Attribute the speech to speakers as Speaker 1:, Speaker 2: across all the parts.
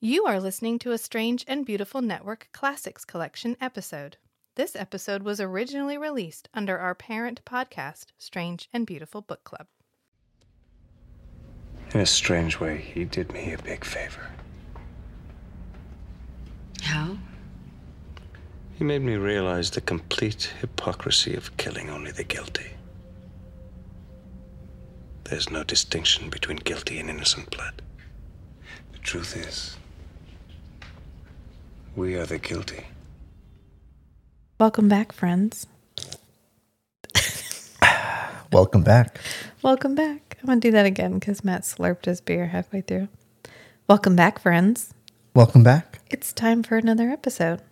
Speaker 1: You are listening to a Strange and Beautiful Network Classics Collection episode. This episode was originally released under our parent podcast, Strange and Beautiful Book Club.
Speaker 2: In a strange way, he did me a big favor.
Speaker 3: How?
Speaker 2: He made me realize the complete hypocrisy of killing only the guilty. There's no distinction between guilty and innocent blood. The truth is, we are the guilty.
Speaker 1: Welcome back, friends.
Speaker 4: Welcome back.
Speaker 1: Welcome back. I'm going to do that again because Matt slurped his beer halfway through. Welcome back, friends.
Speaker 4: Welcome back.
Speaker 1: It's time for another episode,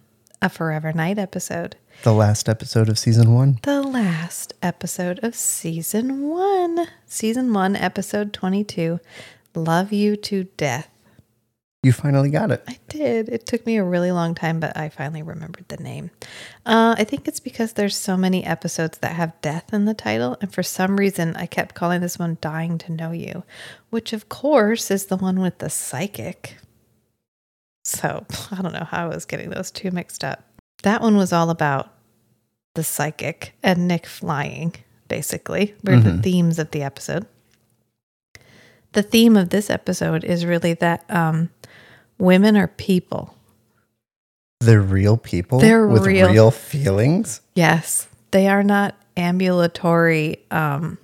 Speaker 1: a Forever Knight episode.
Speaker 4: The last episode of season one.
Speaker 1: The last episode of season one. Season one, episode 22 Love You to Death.
Speaker 4: You finally got it.
Speaker 1: I did. It took me a really long time, but I finally remembered the name. Uh, I think it's because there's so many episodes that have death in the title, and for some reason, I kept calling this one "Dying to Know You," which, of course, is the one with the psychic. So I don't know how I was getting those two mixed up. That one was all about the psychic and Nick flying. Basically, were the themes of the episode. The theme of this episode is really that um, women are people.
Speaker 4: They're real people
Speaker 1: They're
Speaker 4: with
Speaker 1: real.
Speaker 4: real. feelings.
Speaker 1: Yes, they are not ambulatory. Um,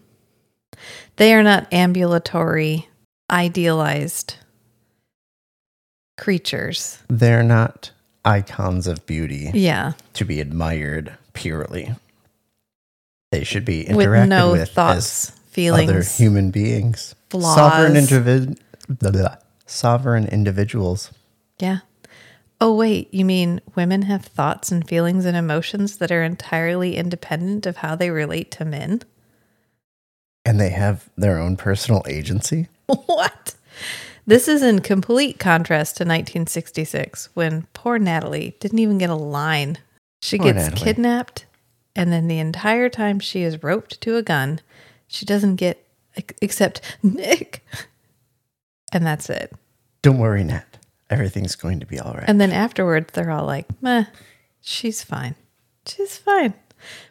Speaker 1: they are not ambulatory, idealized creatures.
Speaker 4: They're not icons of beauty
Speaker 1: Yeah,
Speaker 4: to be admired purely. They should be
Speaker 1: with
Speaker 4: interacted
Speaker 1: no
Speaker 4: with
Speaker 1: thoughts,
Speaker 4: as
Speaker 1: feelings.
Speaker 4: other human beings.
Speaker 1: flaws.
Speaker 4: Sovereign, individ- blah, blah, blah. Sovereign individuals.
Speaker 1: Yeah. Oh, wait, you mean women have thoughts and feelings and emotions that are entirely independent of how they relate to men?
Speaker 4: And they have their own personal agency.
Speaker 1: what? This is in complete contrast to 1966 when poor Natalie didn't even get a line. She
Speaker 4: Poor
Speaker 1: gets
Speaker 4: Natalie.
Speaker 1: kidnapped, and then the entire time she is roped to a gun, she doesn't get except Nick. And that's it.
Speaker 4: Don't worry, Nat. Everything's going to be all right.
Speaker 1: And then afterwards, they're all like, meh, she's fine. She's fine.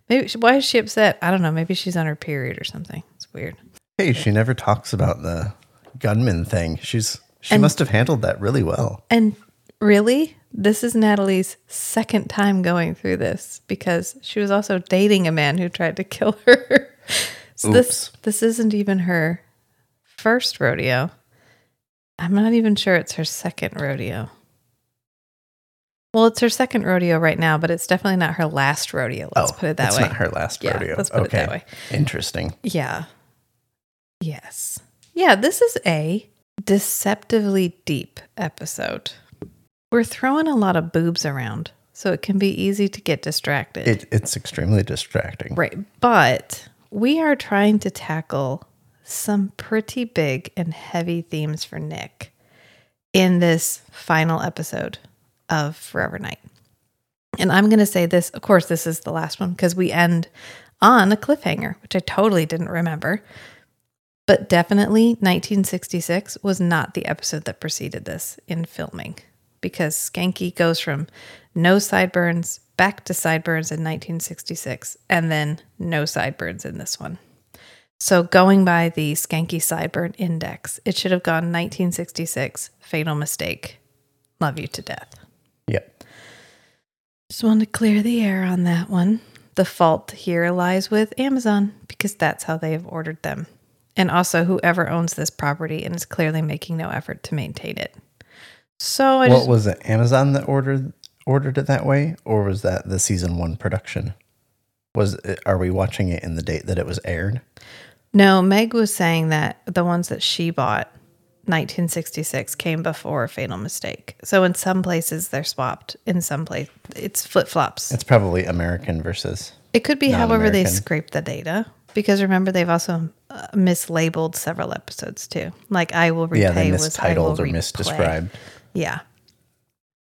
Speaker 1: Maybe, why is she upset? I don't know. Maybe she's on her period or something. It's weird.
Speaker 4: hey, she never talks about the gunman thing. She's she
Speaker 1: And-
Speaker 4: must have handled that really well.
Speaker 1: And really, this is Natalie's second time going through this because she was also dating a man who tried to kill her. so this this isn't even her first rodeo. I'm not even sure it's her second rodeo. Well, it's her second rodeo right now, but it's definitely not her last rodeo. Let's oh, put it that
Speaker 4: Oh, it's
Speaker 1: way.
Speaker 4: not her last
Speaker 1: Yeah,
Speaker 4: rodeo.
Speaker 1: let's put it
Speaker 4: okay.
Speaker 1: that way.
Speaker 4: Interesting.
Speaker 1: Yeah. Yes. Yeah, this is a deceptively deep episode. We're throwing a lot of boobs around, so it can be easy to get distracted.
Speaker 4: It, it's extremely distracting.
Speaker 1: right. But we are trying to tackle some pretty big and heavy themes for Nick in this final episode of Forever Knight. And I'm going to say this, of course, this is the last one because we end on a cliffhanger, which I totally didn't remember. But definitely 1966 was not the episode that preceded this in filming because Skanky goes from no sideburns back to sideburns in 1966 and then no sideburns in this one. So going by the Skanky sideburn index, it should have gone 1966, fatal mistake, love you to death.
Speaker 4: Yep.
Speaker 1: Just wanted to clear the air on that one. The fault here lies with Amazon because that's how they have ordered them. And also whoever owns this property and is clearly making no effort to maintain it. So I
Speaker 4: what
Speaker 1: just
Speaker 4: was it? Amazon that ordered ordered it that way, or was that the season one production? Was it, are we watching it in the date that it was aired?
Speaker 1: No, Meg was saying that the ones that she bought 1966 came before a Fatal Mistake. So in some places they're swapped. In some place it's flip-flops.
Speaker 4: It's probably American versus.
Speaker 1: It could be however they scrape the data because remember they've also uh, mislabeled several episodes too. Like I will repay
Speaker 4: Yeah, they
Speaker 1: was
Speaker 4: mistitled or
Speaker 1: replay.
Speaker 4: misdescribed.
Speaker 1: Yeah.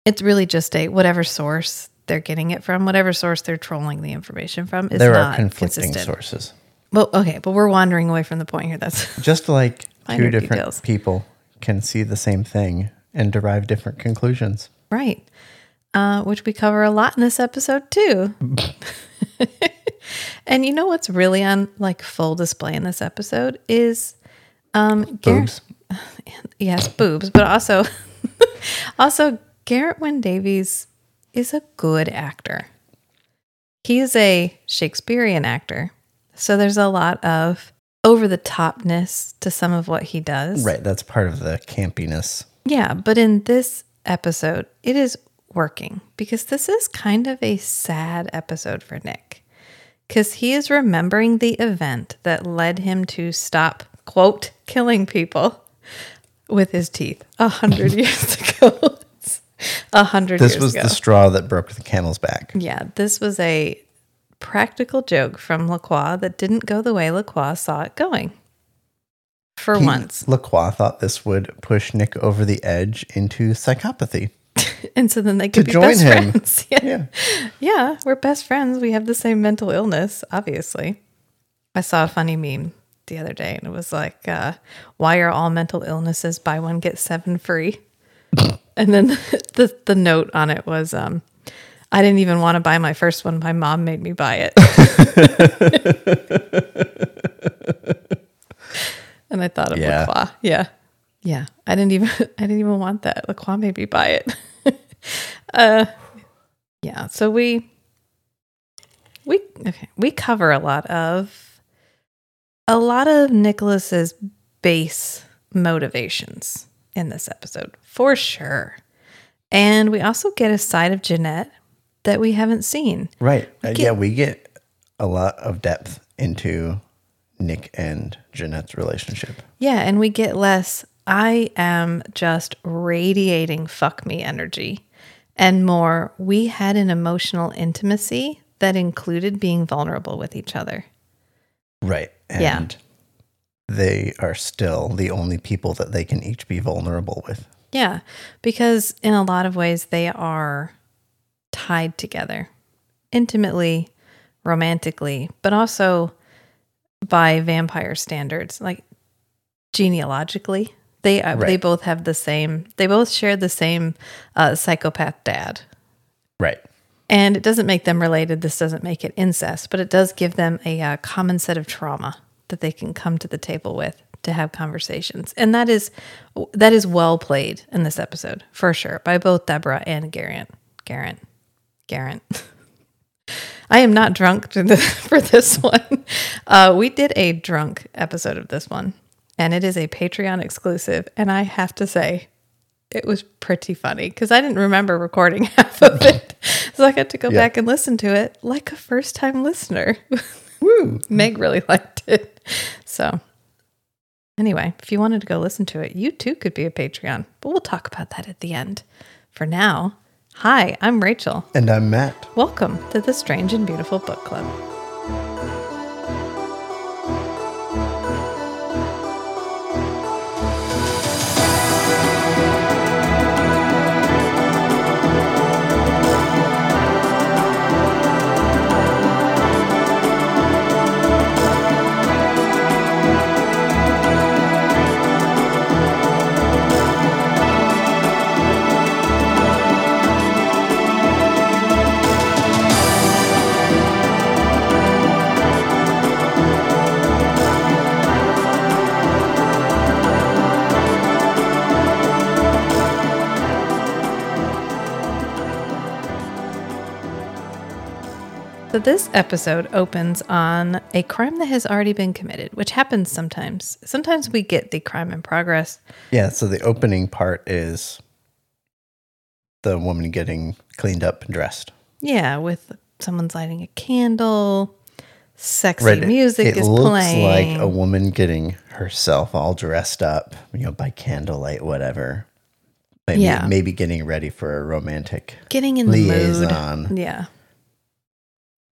Speaker 1: It's really just a whatever source they're getting it from, whatever source they're trolling the information from is
Speaker 4: There
Speaker 1: not
Speaker 4: are conflicting
Speaker 1: consistent.
Speaker 4: sources.
Speaker 1: Well, okay, but we're wandering away from the point here. That's
Speaker 4: Just like two different
Speaker 1: details.
Speaker 4: people can see the same thing and derive different conclusions.
Speaker 1: Right. Uh, which we cover a lot in this episode too. and you know what's really on like full display in this episode is um Gar-
Speaker 4: Boobs.
Speaker 1: yes, boobs, but also also Garrett Wyn Davies is a good actor. He is a Shakespearean actor. So there's a lot of over the topness to some of what he does.
Speaker 4: Right. That's part of the campiness.
Speaker 1: Yeah, but in this episode, it is working because this is kind of a sad episode for Nick because he is remembering the event that led him to stop, quote, killing people with his teeth a hundred years ago. A hundred
Speaker 4: This was
Speaker 1: ago.
Speaker 4: the straw that broke the camel's back.
Speaker 1: yeah, this was a practical joke from Lacroix that didn't go the way Lacroix saw it going. For once.
Speaker 4: Lacroix thought this would push Nick over the edge into psychopathy.
Speaker 1: And so then they could be
Speaker 4: join
Speaker 1: best
Speaker 4: him.
Speaker 1: friends. yeah.
Speaker 4: Yeah.
Speaker 1: Yeah, we're best friends. We have the same mental illness, obviously. I saw a funny meme the other day and it was like, uh, why are all mental illnesses buy one, get seven free? and then the, the note on it was, um, I didn't even want to buy my first one. My mom made me buy it. and I thought of
Speaker 4: Yeah.
Speaker 1: LaCroix. Yeah. Yeah. I didn't even I didn't even want that. LaCroix made me buy it. uh yeah. So we we okay. We cover a lot of a lot of Nicholas's base motivations in this episode, for sure. And we also get a side of Jeanette that we haven't seen.
Speaker 4: Right. Uh,
Speaker 1: get-
Speaker 4: yeah, we get a lot of depth into Nick and Jeanette's relationship.
Speaker 1: Yeah, and we get less I am just radiating fuck me energy and more we had an emotional intimacy that included being vulnerable with each other.
Speaker 4: Right. And
Speaker 1: Yeah.
Speaker 4: they are still the only people that they can each be vulnerable with.
Speaker 1: Yeah, because in a lot of ways they are tied together intimately, romantically, but also by vampire standards, like genealogically. They uh, they both have the same. They both share the same uh, psychopath dad,
Speaker 4: Right.
Speaker 1: and it doesn't make them related. This doesn't make it incest, but it does give them a uh, common set of trauma that they can come to the table with to have conversations, and that is that is well played in this episode for sure by both Deborah and Garrett. Garrett, Garrett. I am not drunk the, for this one. Uh, we did a drunk episode of this one, and it is a Patreon exclusive. And I have to say, it was pretty funny because I didn't remember recording half of it. So I got to go
Speaker 4: Yeah.
Speaker 1: back and listen to it like a first time listener. Woo! Meg really liked it. So, anyway, if you wanted to go listen to it, you too could be a Patreon, but we'll talk about that at the end. For now, hi, I'm Rachel.
Speaker 4: And I'm Matt.
Speaker 1: Welcome to the Strange and Beautiful Book Club. So, this episode opens on a crime that has already been committed, which happens sometimes. Sometimes we get the crime in progress.
Speaker 4: Yeah, so the opening part is the woman getting cleaned up and dressed.
Speaker 1: Yeah, with someone's lighting a candle, sexy
Speaker 4: Right. it-
Speaker 1: music
Speaker 4: it
Speaker 1: is
Speaker 4: looks
Speaker 1: playing.
Speaker 4: like a woman getting herself all dressed up, you know, by candlelight, whatever. Maybe,
Speaker 1: Yeah.
Speaker 4: maybe getting ready for a romantic
Speaker 1: getting in the
Speaker 4: liaison.
Speaker 1: mood. Yeah.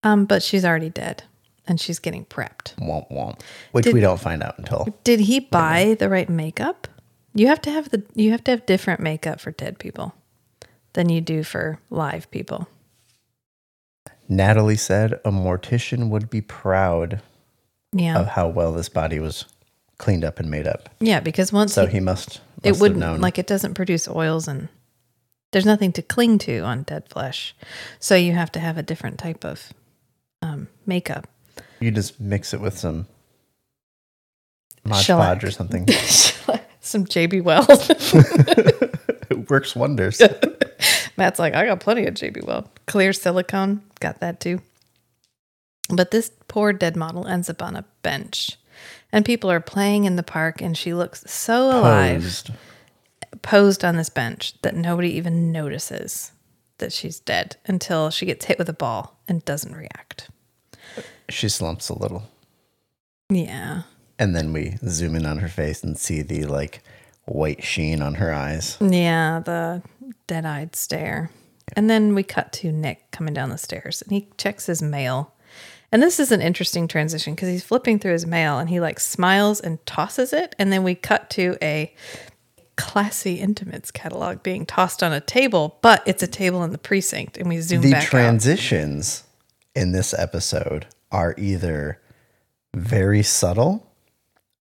Speaker 1: Um, but she's already dead and she's getting prepped.
Speaker 4: womp womp, which
Speaker 1: Did-
Speaker 4: we don't find out until
Speaker 1: Did he buy the right makeup? You have to have the you have to have different makeup for dead people than you do for live people.
Speaker 4: Natalie said a mortician would be proud
Speaker 1: Yeah.
Speaker 4: of how well this body was cleaned up and made up.
Speaker 1: yeah, because once
Speaker 4: So
Speaker 1: he,
Speaker 4: he must
Speaker 1: it wouldn't like it doesn't produce oils and there's nothing to cling to on dead flesh. So you have to have a different type of um, makeup.
Speaker 4: You just mix it with some Mod
Speaker 1: Shellac.
Speaker 4: Podge or something.
Speaker 1: Some JB Weld.
Speaker 4: it works wonders.
Speaker 1: Matt's like, I got plenty of JB Weld. Clear silicone, got that too. But this poor dead model ends up on a bench. And people are playing in the park, and she looks so alive,
Speaker 4: Posed.
Speaker 1: posed on this bench, that nobody even notices that she's dead until she gets hit with a ball and doesn't react.
Speaker 4: She slumps a little.
Speaker 1: Yeah.
Speaker 4: And then we zoom in on her face and see the like white sheen on her eyes.
Speaker 1: Yeah, the dead eyed stare. And then we cut to Nick coming down the stairs and he checks his mail. And this is an interesting transition because he's flipping through his mail and he like smiles and tosses it. And then we cut to a classy intimates catalog being tossed on a table, but it's a table in the precinct. And we zoom
Speaker 4: the
Speaker 1: back out.
Speaker 4: transitions in this episode are either very subtle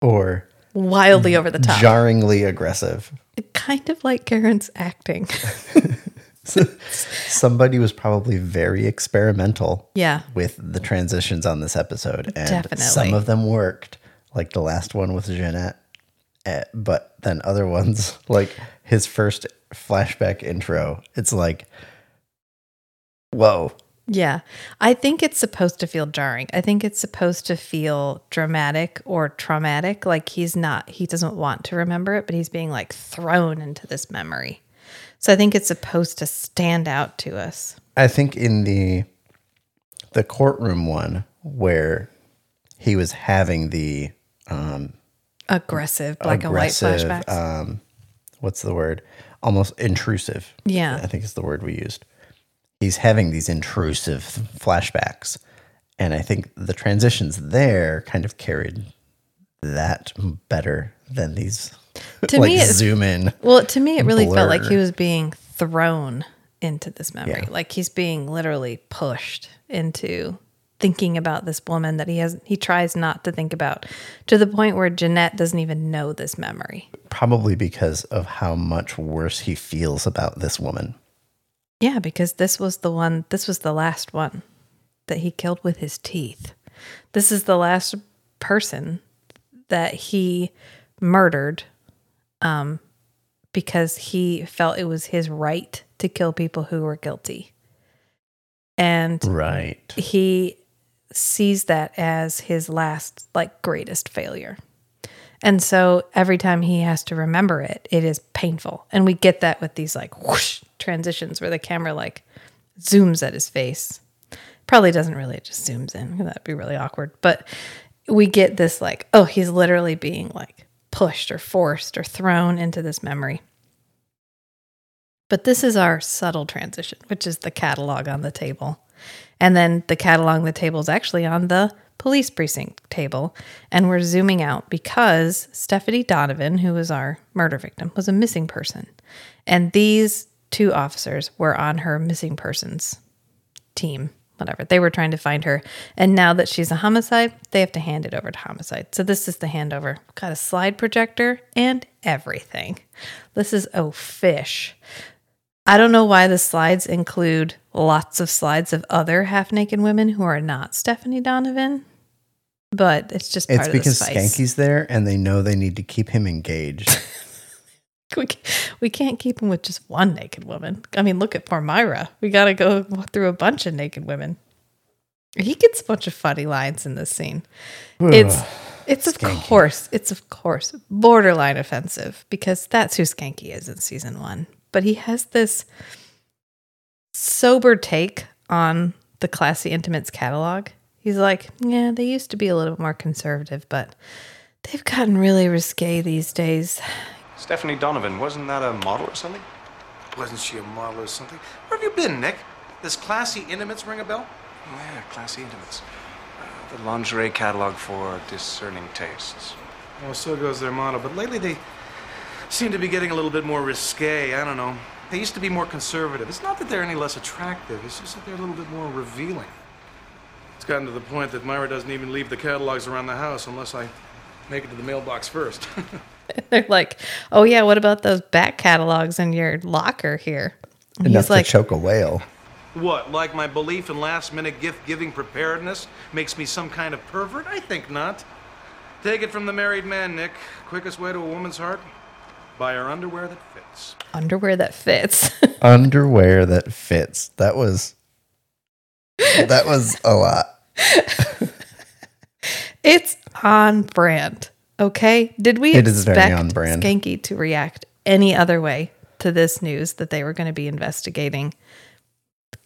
Speaker 4: or
Speaker 1: wildly over the top.
Speaker 4: jarringly aggressive.
Speaker 1: kind of like Karen's acting.
Speaker 4: Somebody was probably very experimental
Speaker 1: yeah.
Speaker 4: with the transitions on this episode. And
Speaker 1: Definitely.
Speaker 4: some of them worked, like the last one with Jeanette. Eh, But then other ones, like his first flashback intro, it's like, whoa.
Speaker 1: Yeah. I think it's supposed to feel jarring. I think it's supposed to feel dramatic or traumatic. Like he's not, he doesn't want to remember it, but he's being like thrown into this memory. So I think it's supposed to stand out to us.
Speaker 4: I think in the the courtroom one where he was having the um
Speaker 1: Aggressive black
Speaker 4: aggressive
Speaker 1: and white flashbacks.
Speaker 4: um what's the word? Almost intrusive.
Speaker 1: Yeah.
Speaker 4: I think is the word we used. He's having these intrusive flashbacks. And I think the transitions there kind of carried that better than these
Speaker 1: To
Speaker 4: like
Speaker 1: me, it-
Speaker 4: zoom in.
Speaker 1: Well, to me, it really felt like he was being thrown into this memory.
Speaker 4: Yeah.
Speaker 1: Like he's being literally pushed into thinking about this woman that he has he tries not to think about to the point where Jeanette doesn't even know this memory.
Speaker 4: Probably because of how much worse he feels about this woman.
Speaker 1: Yeah, because this was the one this was the last one that he killed with his teeth. This is the last person that he murdered um because he felt it was his right to kill people who were guilty. And
Speaker 4: Right.
Speaker 1: he sees that as his last like greatest failure. And so every time he has to remember it, it is painful. And we get that with these like whoosh transitions where the camera like zooms at his face. Probably doesn't really, it just zooms in. That'd be really awkward. But we get this like, oh, he's literally being like pushed or forced or thrown into this memory. But this is our subtle transition, which is the catalog on the table. And then the catalog on the table is actually on the police precinct table. And we're zooming out because Stephanie Donovan, who was our murder victim, was a missing person. And these two officers were on her missing persons team, whatever. They were trying to find her. And now that she's a homicide, they have to hand it over to homicide. So this is the handover. Got a slide projector and everything. This is oh fish. I don't know why the slides include lots of slides of other half naked women who are not Stephanie Donovan, but it's just part
Speaker 4: It's
Speaker 1: of the
Speaker 4: because. Skanky's there and they know they need to keep him engaged.
Speaker 1: we, we can't keep him with just one naked woman. I mean, look at poor Myra. We got to go through a bunch of naked women. He gets a bunch of funny lines in this scene. It's it's of
Speaker 4: Skanky.
Speaker 1: course it's of course borderline offensive because that's who Skanky is in season one. But he has this sober take on the classy intimates catalog. He's like, yeah, they used to be a little bit more conservative, but they've gotten really risque these days.
Speaker 2: Stephanie Donovan, wasn't that a model or something?
Speaker 3: Wasn't she a model or something? Where have you been, Nick? This classy intimates ring a bell?
Speaker 2: Oh, yeah, classy intimates. Uh, the lingerie catalog for discerning tastes.
Speaker 3: Well, so goes their motto, but lately they seem to be getting a little bit more risque. I don't know. They used to be more conservative. It's not that they're any less attractive, it's just that they're a little bit more revealing. It's gotten to the point that Myra doesn't even leave the catalogs around the house unless I make it to the mailbox first.
Speaker 1: They're like, "Oh yeah, what about those back catalogs in your locker here?" And
Speaker 4: Enough
Speaker 1: he's like,
Speaker 4: to choke a whale.
Speaker 3: What, like my belief in last minute gift giving preparedness makes me some kind of pervert? I think not. Take it from the married man, Nick. Quickest way to a woman's heart? Buy her underwear that fits.
Speaker 1: "Underwear that fits."
Speaker 4: Underwear that fits. That was that was a lot.
Speaker 1: it's on brand. Okay, did we
Speaker 4: It is very
Speaker 1: expect
Speaker 4: on brand.
Speaker 1: Skanky to react any other way to this news that they were going to be investigating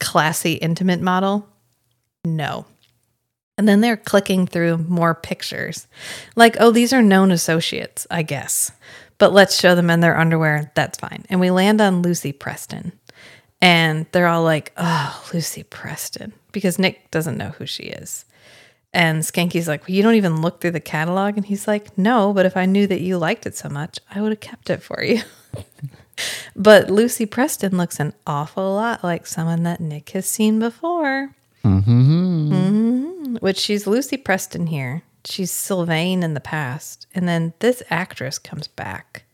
Speaker 1: classy intimate model? No. And then they're clicking through more pictures. Like, oh, these are known associates, I guess. But let's show them in their underwear. That's fine. And we land on Lucy Preston. And they're all like, oh, Lucy Preston. Because Nick doesn't know who she is. And Skanky's like, well, you don't even look through the catalog. And he's like, no, but if I knew that you liked it so much, I would have kept it for you. but Lucy Preston looks an awful lot like someone that Nick has seen before. Mm-hmm. Which she's Lucy Preston here. She's Sylvain in the past. And then this actress comes back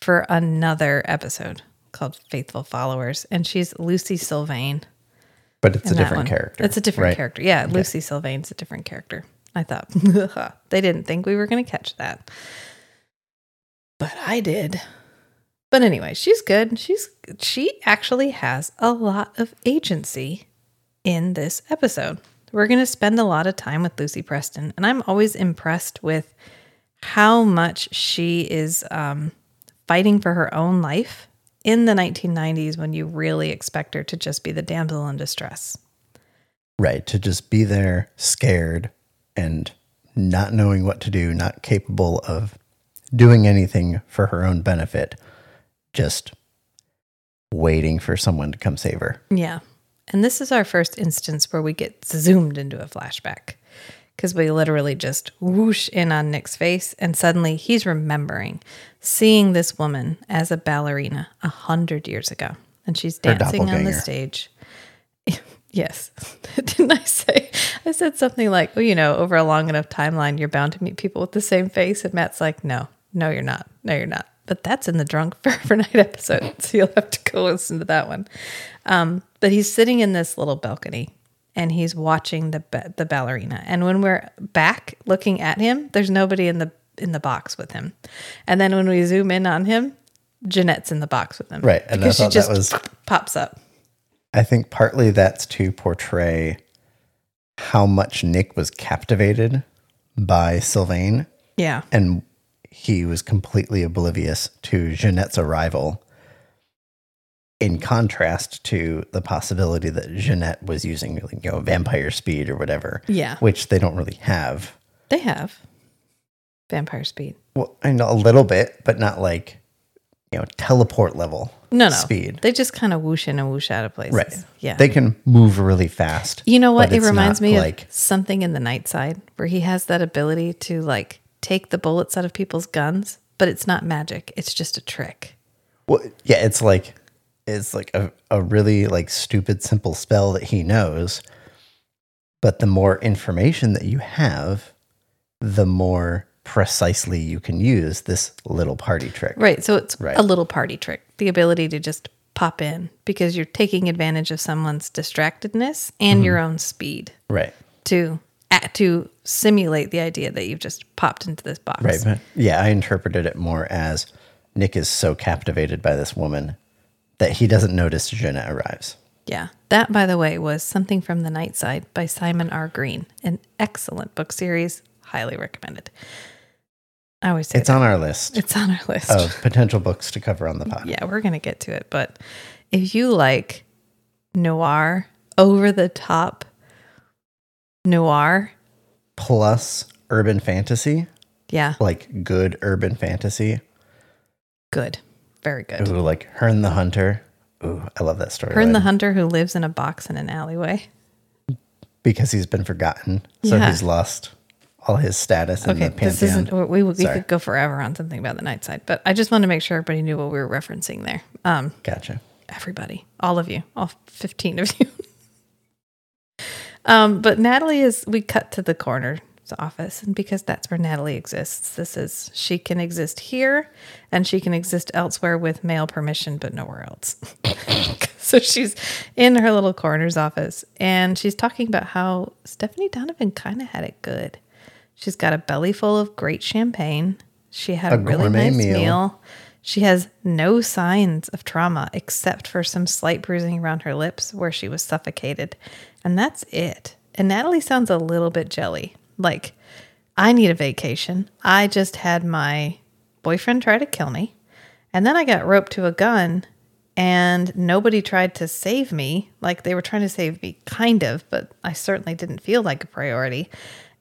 Speaker 1: for another episode called Faithful Followers. And she's Lucy Sylvain.
Speaker 4: But it's a different
Speaker 1: one.
Speaker 4: character.
Speaker 1: It's a different
Speaker 4: right?
Speaker 1: character. Yeah, Lucy Sylvain's a different character. I thought they didn't think we were going to catch that, but I did. But anyway, she's good. She's she actually has a lot of agency in this episode. We're going to spend a lot of time with Lucy Preston, and I'm always impressed with how much she is um, fighting for her own life in the 1990s when you really expect her to just be the damsel in distress.
Speaker 4: Right. To just be there scared and not knowing what to do, not capable of doing anything for her own benefit, just waiting for someone to come save her.
Speaker 1: Yeah. And this is our first instance where we get zoomed into a flashback because we literally just whoosh in on Nick's face and suddenly he's remembering seeing this woman as a ballerina a hundred years ago. And she's dancing on the stage. yes. Didn't I say? I said something like, well, you know, over a long enough timeline, you're bound to meet people with the same face. And Matt's like, no, no, you're not. No, you're not. But that's in the Drunk Forever Knight episode. So you'll have to go listen to that one. Um, but he's sitting in this little balcony and he's watching the ba- the ballerina. And when we're back looking at him, there's nobody in the in the box with him. And then when we zoom in on him, Jeanette's in the box with him.
Speaker 4: Right, and I
Speaker 1: because she
Speaker 4: thought that
Speaker 1: just
Speaker 4: was-
Speaker 1: pops up.
Speaker 4: I think partly that's to portray how much Nick was captivated by Sylvain
Speaker 1: Yeah.
Speaker 4: and he was completely oblivious to Jeanette's arrival. In contrast to the possibility that Jeanette was using, you know, vampire speed or whatever,
Speaker 1: Yeah.
Speaker 4: which they don't really have.
Speaker 1: They have vampire speed.
Speaker 4: Well, I know a little bit, but not like, you know, teleport level
Speaker 1: No, no.
Speaker 4: speed.
Speaker 1: They just kind of whoosh in and whoosh out of places.
Speaker 4: Right.
Speaker 1: Yeah.
Speaker 4: They can move really fast.
Speaker 1: You know what? It reminds me
Speaker 4: like
Speaker 1: of something in the Nightside where he has that ability to like take the bullets out of people's guns, but it's not magic. It's just a trick.
Speaker 4: Well, yeah, it's like it's like a, a really like stupid simple spell that he knows. But the more information that you have, the more precisely you can use this little party trick.
Speaker 1: Right. So it's
Speaker 4: Right.
Speaker 1: a little party trick. The ability to just pop in because you're taking advantage of someone's distractedness and mm-hmm. your own speed
Speaker 4: Right.
Speaker 1: to to simulate the idea that you've just popped into this box.
Speaker 4: Right. But yeah, I interpreted it more as Nick is so captivated by this woman that he doesn't notice Jeanette arrives.
Speaker 1: Yeah. That, by the way, was Something from the Nightside by Simon R. Green. An excellent book series. Highly recommended. I always say
Speaker 4: It's
Speaker 1: that.
Speaker 4: on our list
Speaker 1: It's on our list.
Speaker 4: of potential books to cover on the pod.
Speaker 1: Yeah, we're going to get to it. But if you like noir, over the top noir,
Speaker 4: Plus urban fantasy,
Speaker 1: yeah,
Speaker 4: like good urban fantasy.
Speaker 1: good. Very good.
Speaker 4: Ooh, like Herne the Hunter. Ooh, I love that story.
Speaker 1: Herne the hunter who lives in a box in an alleyway.
Speaker 4: because he's been forgotten, so
Speaker 1: Yeah.
Speaker 4: he's lost all his status in
Speaker 1: Okay,
Speaker 4: the pantheon.
Speaker 1: this isn't. We, we
Speaker 4: Sorry.
Speaker 1: could go forever on something about the Nightside, but I just want to make sure everybody knew what we were referencing there. Um,
Speaker 4: Gotcha.
Speaker 1: everybody, all of you, all 15 of you. um, but Natalie is, we cut to the corner office. And because that's where Natalie exists, this is she can exist here and she can exist elsewhere with male permission, but nowhere else. so she's in her little coroner's office and she's talking about how Stephanie Donovan kind of had it good. She's got a belly full of great champagne. She had a,
Speaker 4: A
Speaker 1: really nice
Speaker 4: meal.
Speaker 1: meal. She has no signs of trauma except for some slight bruising around her lips where she was suffocated. And that's it. And Natalie sounds a little bit jelly. Like, I need a vacation. I just had my boyfriend try to kill me. And then I got roped to a gun and nobody tried to save me. Like they were trying to save me, kind of, but I certainly didn't feel like a priority.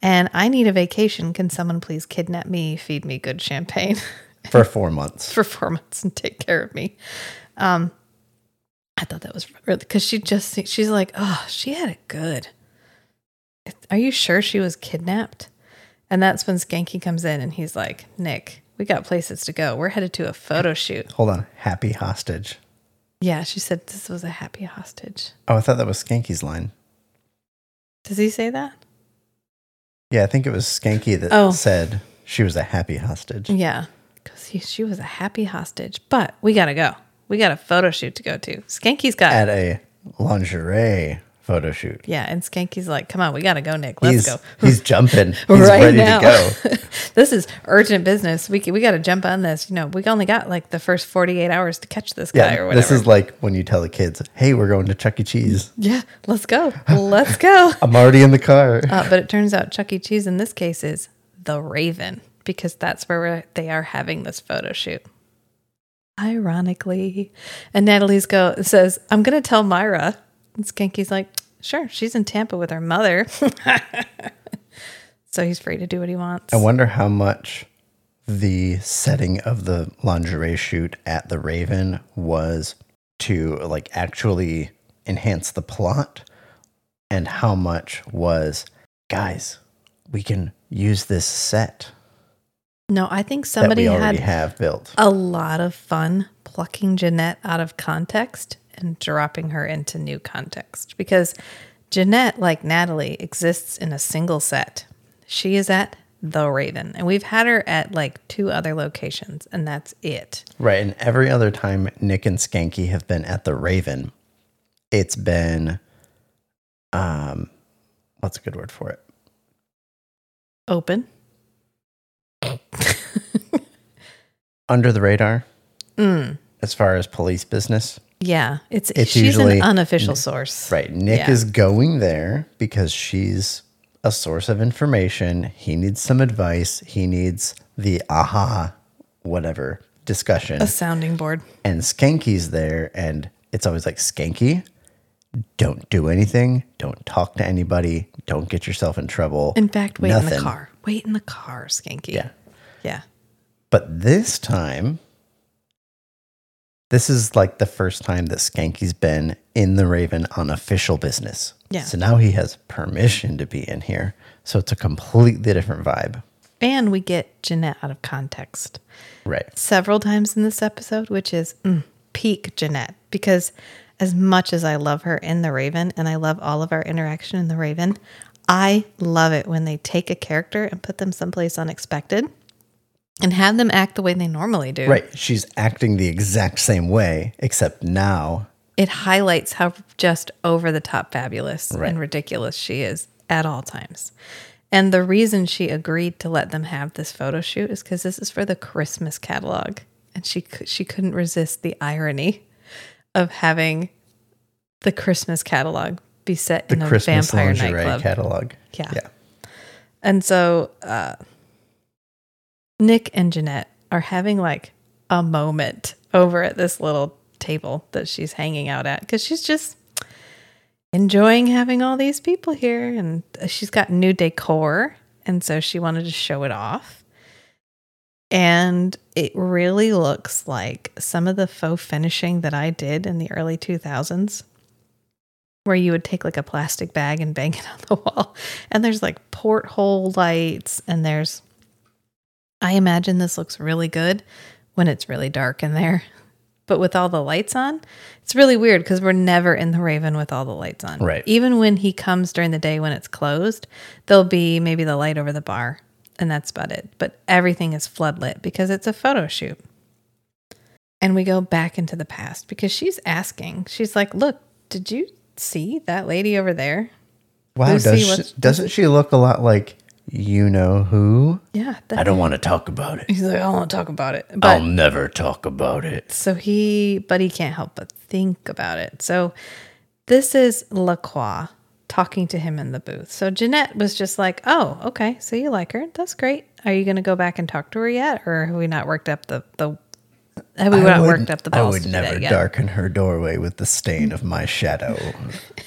Speaker 1: And I need a vacation. Can someone please kidnap me, feed me good champagne
Speaker 4: For four months.
Speaker 1: for four months and take care of me? Um, I thought that was really because she just, she's like, oh, she had it good. Are you sure she was kidnapped? And that's when Skanky comes in and he's like, Nick, we got places to go. We're headed to a photo shoot.
Speaker 4: Hold on. Happy hostage.
Speaker 1: Yeah, she said this was a happy hostage.
Speaker 4: Oh, I thought that was Skanky's line.
Speaker 1: Does he say that?
Speaker 4: Yeah, I think it was Skanky that
Speaker 1: Oh.
Speaker 4: said she was a happy hostage.
Speaker 1: Yeah, because she was a happy hostage. But we got to go. We got a photo shoot to go to. Skanky's got,
Speaker 4: At a lingerie photo shoot.
Speaker 1: yeah, and Skanky's like, come on, we got to go, Nick. Let's
Speaker 4: he's,
Speaker 1: go.
Speaker 4: he's jumping. He's
Speaker 1: right
Speaker 4: ready
Speaker 1: now.
Speaker 4: to go.
Speaker 1: this is urgent business. We, we got to jump on this. You know, we only got like the first 48 hours to catch this guy or whatever.
Speaker 4: this is like when you tell the kids, "Hey, we're going to Chuck E. Cheese."
Speaker 1: yeah, let's go. Let's go.
Speaker 4: I'm already in the car.
Speaker 1: Uh, but it turns out Chuck E. Cheese in this case is the Raven because that's where we're, they are having this photo shoot. Ironically, and Natalie's go says, "I'm going to tell Myra." And Skanky's like, "Sure, she's in Tampa with her mother." so he's free to do what he wants.
Speaker 4: I wonder how much the setting of the lingerie shoot at the Raven was to like actually enhance the plot and how much was guys, we can use this set
Speaker 1: no, I think
Speaker 4: that
Speaker 1: somebody
Speaker 4: we already
Speaker 1: had
Speaker 4: have built.
Speaker 1: a lot of fun plucking Jeanette out of context and dropping her into new context because Jeanette, like Natalie, exists in a single set. She is at the Raven, and we've had her at like two other locations, and that's it.
Speaker 4: Right. And every other time Nick and Skanky have been at the Raven, it's been um what's a good word for it?
Speaker 1: Open.
Speaker 4: Under the radar
Speaker 1: Mm,
Speaker 4: as far as police business.
Speaker 1: Yeah, it's,
Speaker 4: It's
Speaker 1: she's
Speaker 4: usually-
Speaker 1: an unofficial source.
Speaker 4: Right. Nick
Speaker 1: Yeah.
Speaker 4: is going there because she's a source of information. He needs some advice. He needs the aha, whatever discussion.
Speaker 1: A sounding board.
Speaker 4: and Skanky's there, and it's always like, Skanky, don't do anything. Don't talk to anybody. Don't get yourself in trouble.
Speaker 1: In fact, wait in the car. Wait in the car, Skanky.
Speaker 4: Yeah.
Speaker 1: Yeah.
Speaker 4: But this time, this is like the first time that Skanky's been in the Raven on official business.
Speaker 1: Yeah.
Speaker 4: So now he has permission to be in here. So it's a completely different vibe.
Speaker 1: And we get Jeanette out of context.
Speaker 4: Right.
Speaker 1: several times in this episode, which is mm, peak Jeanette. Because as much as I love her in The Raven and I love all of our interaction in The Raven, I love it when they take a character and put them someplace unexpected and have them act the way they normally do.
Speaker 4: Right. She's acting the exact same way, except now.
Speaker 1: It highlights how just over the top fabulous
Speaker 4: Right.
Speaker 1: and ridiculous she is at all times. And the reason she agreed to let them have this photo shoot is because this is for the Christmas catalog, and she she couldn't resist the irony of having the Christmas catalog be set
Speaker 4: The
Speaker 1: in a
Speaker 4: Christmas
Speaker 1: vampire
Speaker 4: lingerie
Speaker 1: nightclub.
Speaker 4: catalog.
Speaker 1: Yeah.
Speaker 4: Yeah.
Speaker 1: And so uh, Nick and Jeanette are having like a moment over at this little table that she's hanging out at because she's just enjoying having all these people here. And she's got new decor. And so she wanted to show it off. And it really looks like some of the faux finishing that I did in the early 2000s where you would take like a plastic bag and bang it on the wall. And there's like porthole lights, and there's, I imagine this looks really good when it's really dark in there. but with all the lights on, it's really weird because we're never in the Raven with all the lights on.
Speaker 4: Right.
Speaker 1: Even when he comes during the day when it's closed, there'll be maybe the light over the bar, and that's about it. But everything is floodlit because it's a photo shoot. And we go back into the past because she's asking. She's like, "Look, did you see that lady over there?"
Speaker 4: Wow,
Speaker 1: Lucy,
Speaker 4: does she, doesn't she look a lot like you know who?
Speaker 1: Yeah.
Speaker 4: I don't want to talk about it.
Speaker 1: He's like, I don't want to talk about it. But
Speaker 4: I'll never talk about it.
Speaker 1: so he, but he can't help but think about it. So this is Lacroix talking to him in the booth. So Jeanette was just like, "Oh, okay, so you like her? That's great. Are you going to go back and talk to her yet, or have we not worked up the the have we
Speaker 4: I
Speaker 1: not worked up the
Speaker 4: I would never
Speaker 1: yet?
Speaker 4: darken her doorway with the stain of my shadow.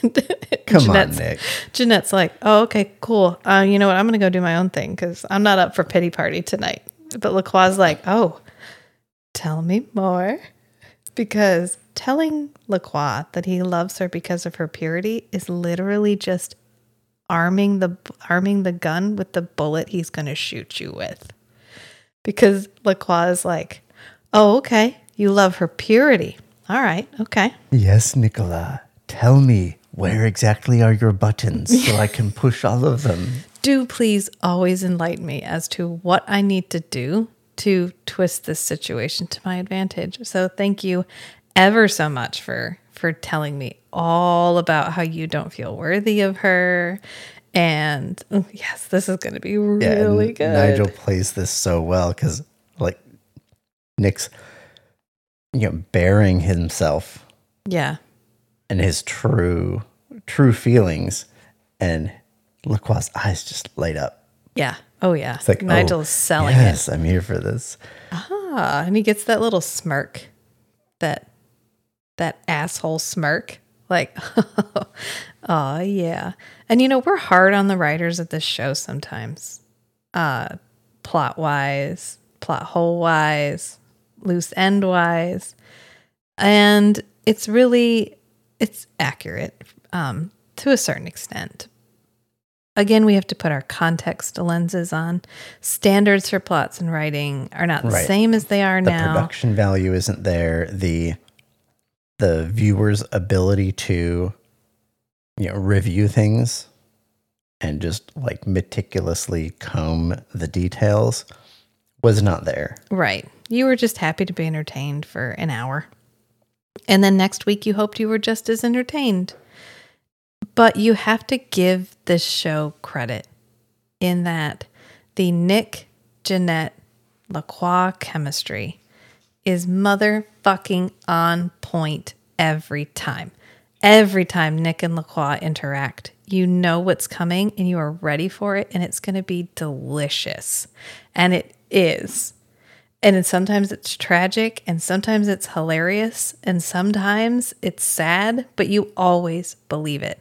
Speaker 4: Come on,
Speaker 1: Jeanette's-
Speaker 4: Nick.
Speaker 1: Jeanette's like, "Oh, okay, cool. Uh, you know what? I'm going to go do my own thing because I'm not up for pity party tonight." But Lacroix's like, "Oh, tell me more," because telling Lacroix that he loves her because of her purity is literally just arming the arming the gun with the bullet he's going to shoot you with. Because Lacroix is like, "Oh, okay, you love her purity. All right, okay."
Speaker 4: Yes, Nicola. Tell me where exactly are your buttons so I can push all of them.
Speaker 1: do please always enlighten me as to what I need to do to twist this situation to my advantage. So thank you ever so much for for telling me all about how you don't feel worthy of her. And oh, yes, this is going to be really
Speaker 4: and
Speaker 1: good.
Speaker 4: Nigel plays this so well because, like, Nick's, you know, bearing himself
Speaker 1: yeah.
Speaker 4: and his true, true feelings, and Lacroix's eyes just light up.
Speaker 1: Yeah. Oh yeah.
Speaker 4: It's like
Speaker 1: Nigel
Speaker 4: oh,
Speaker 1: selling it.
Speaker 4: yes, I'm here for this.
Speaker 1: Ah, and he gets that little smirk, that that asshole smirk. Like, oh yeah. And you know we're hard on the writers of this show sometimes, uh, plot wise, plot hole wise, loose end wise, and it's really it's accurate um, to a certain extent. Again, we have to put our context lenses on. Standards for plots and writing are not the
Speaker 4: Right.
Speaker 1: same as they are
Speaker 4: The
Speaker 1: now.
Speaker 4: The production value isn't there. The the viewer's ability to you know review things and just like meticulously comb the details was not there.
Speaker 1: Right. You were just happy to be entertained for an hour. And then next week, you hoped you were just as entertained. But you have to give this show credit in that the Nick, Jeanette, Lacroix chemistry is motherfucking on point every time. Every time Nick and Lacroix interact, you know what's coming and you are ready for it, and it's going to be delicious. And it is. And sometimes it's tragic, and sometimes it's hilarious, and sometimes it's sad, but you always believe it.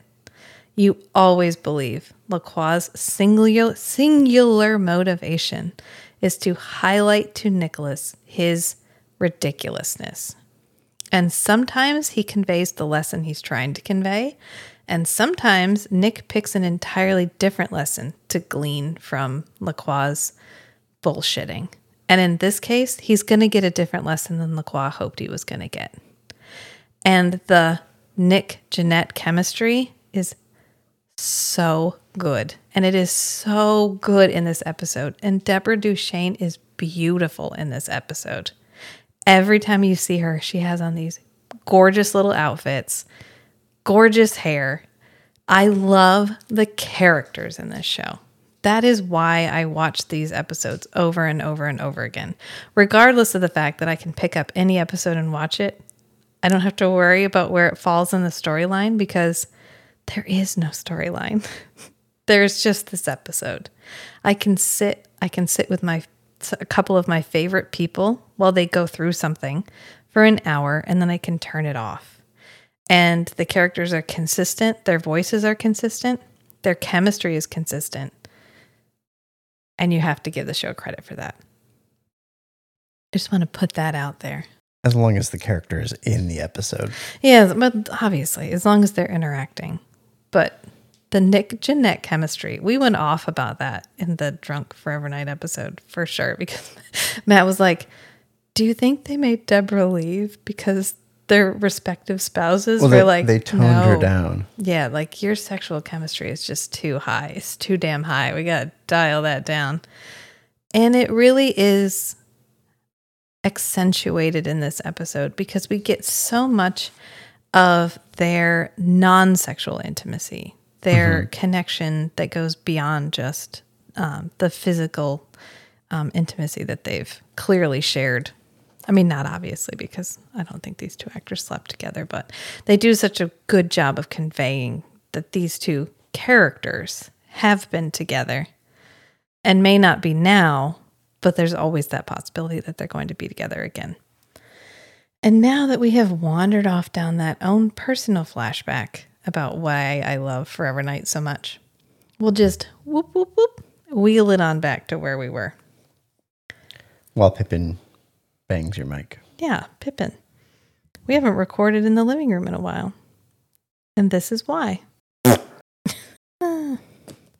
Speaker 1: You always believe Lacroix's singular, singular motivation is to highlight to Nicholas his ridiculousness. And sometimes he conveys the lesson he's trying to convey, and sometimes Nick picks an entirely different lesson to glean from Lacroix's bullshitting. And in this case, he's going to get a different lesson than Lacroix hoped he was going to get. And the Nick Jeanette chemistry is so good. And it is so good in this episode. And Deborah Duchêne is beautiful in this episode. Every time you see her, she has on these gorgeous little outfits, gorgeous hair. I love the characters in this show. That is why I watch these episodes over and over and over again. Regardless of the fact that I can pick up any episode and watch it, I don't have to worry about where it falls in the storyline because there is no storyline. There's just this episode. I can sit I can sit with my a couple of my favorite people while they go through something for an hour and then I can turn it off. And the characters are consistent, their voices are consistent, their chemistry is consistent. And you have to give the show credit for that. I just want to put that out there.
Speaker 4: As long as the character is in the episode.
Speaker 1: Yeah, but obviously, as long as they're interacting. But the Nick Jeanette chemistry, we went off about that in the Drunk Forever Knight episode for sure because Matt was like, Do you think they made Deborah leave because their respective spouses
Speaker 4: Well,
Speaker 1: were
Speaker 4: they,
Speaker 1: like,
Speaker 4: they toned her down.
Speaker 1: Yeah, like your sexual chemistry is just too high. It's too damn high. We got to dial that down. And it really is accentuated in this episode because we get so much of their non sexual intimacy, their connection that goes beyond just um, the physical um, intimacy that they've clearly shared. I mean, not obviously, because I don't think these two actors slept together, but they do such a good job of conveying that these two characters have been together and may not be now, but there's always that possibility that they're going to be together again. And now that we have wandered off down that own personal flashback about why I love Forever Knight so much, we'll just whoop, whoop, whoop, wheel it on back to where we were.
Speaker 4: While Pippin bangs your mic.
Speaker 1: Yeah, Pippin. We haven't recorded in the living room in a while. And this is why.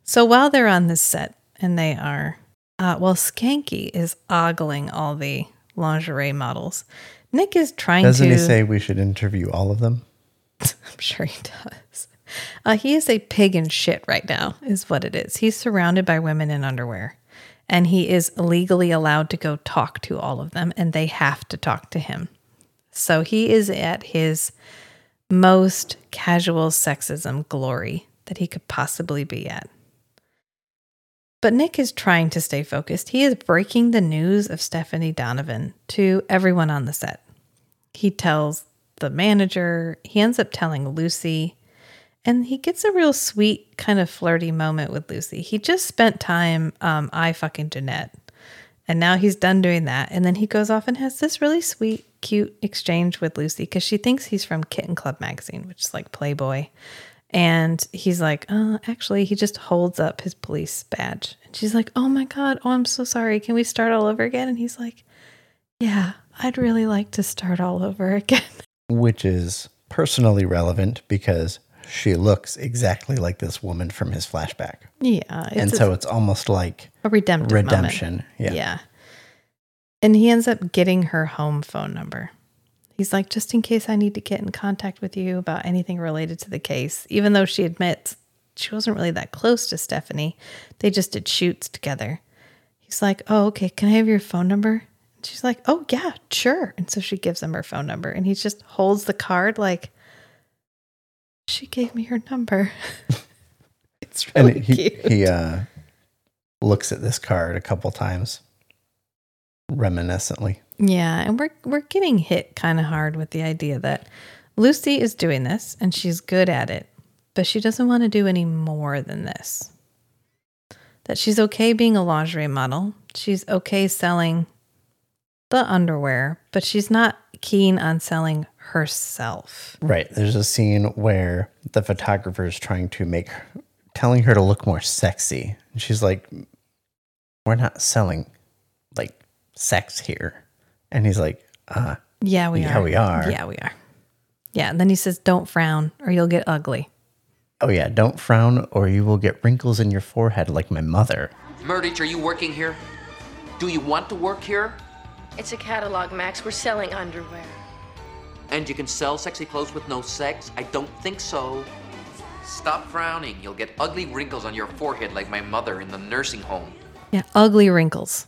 Speaker 1: so while they're on this set and they are, uh, well, Skanky is ogling all the lingerie models. Nick is trying
Speaker 4: Doesn't
Speaker 1: to.
Speaker 4: he say we should interview all of them?
Speaker 1: I'm sure he does. Uh, he is a pig in shit right now, is what it is. He's surrounded by women in underwear, and he is legally allowed to go talk to all of them, and they have to talk to him. So he is at his most casual sexism glory that he could possibly be at. But Nick is trying to stay focused. He is breaking the news of Stephanie Donovan to everyone on the set. He tells the manager, he ends up telling Lucy, and he gets a real sweet, kind of flirty moment with Lucy. He just spent time, um, I fucking Janette. And now he's done doing that. And then he goes off and has this really sweet, cute exchange with Lucy because she thinks he's from Kitten Club magazine, which is like Playboy. And he's like, uh, actually, he just holds up his police badge. And she's like, oh my God, oh, I'm so sorry. Can we start all over again? And he's like, yeah, I'd really like to start all over again.
Speaker 4: Which is personally relevant because she looks exactly like this woman from his flashback.
Speaker 1: yeah.
Speaker 4: And so it's almost like
Speaker 1: a redemptive moment.
Speaker 4: redemption. Yeah.
Speaker 1: Yeah. And he ends up getting her home phone number. He's like, just in case I need to get in contact with you about anything related to the case, even though she admits she wasn't really that close to Stephanie. They just did shoots together. He's like, oh, okay, can I have your phone number? And she's like, oh, yeah, sure. And so she gives him her phone number and he just holds the card like, she gave me her number. it's
Speaker 4: And
Speaker 1: really
Speaker 4: he
Speaker 1: cute.
Speaker 4: he uh looks at this card a couple times reminiscently.
Speaker 1: Yeah, and we're we're getting hit kind of hard with the idea that Lucy is doing this and she's good at it, but she doesn't want to do any more than this. That she's okay being a lingerie model. She's okay selling the underwear, but she's not keen on selling herself.
Speaker 4: Right. There's a scene where the photographer is trying to make telling her to look more sexy. And she's like, We're not selling like sex here. And he's like, uh,
Speaker 1: Yeah, we
Speaker 4: Yeah,
Speaker 1: are.
Speaker 4: we are.
Speaker 1: Yeah, we are. Yeah, and then he says, "Don't frown or you'll get ugly."
Speaker 4: oh yeah, don't frown or you will get wrinkles in your forehead like my mother.
Speaker 5: Murdich, are you working here? Do you want to work here?
Speaker 6: It's a catalog, Max. We're selling underwear.
Speaker 5: And you can sell sexy clothes with no sex? I don't think so. Stop frowning. You'll get ugly wrinkles on your forehead like my mother in the nursing home.
Speaker 1: Yeah, ugly wrinkles.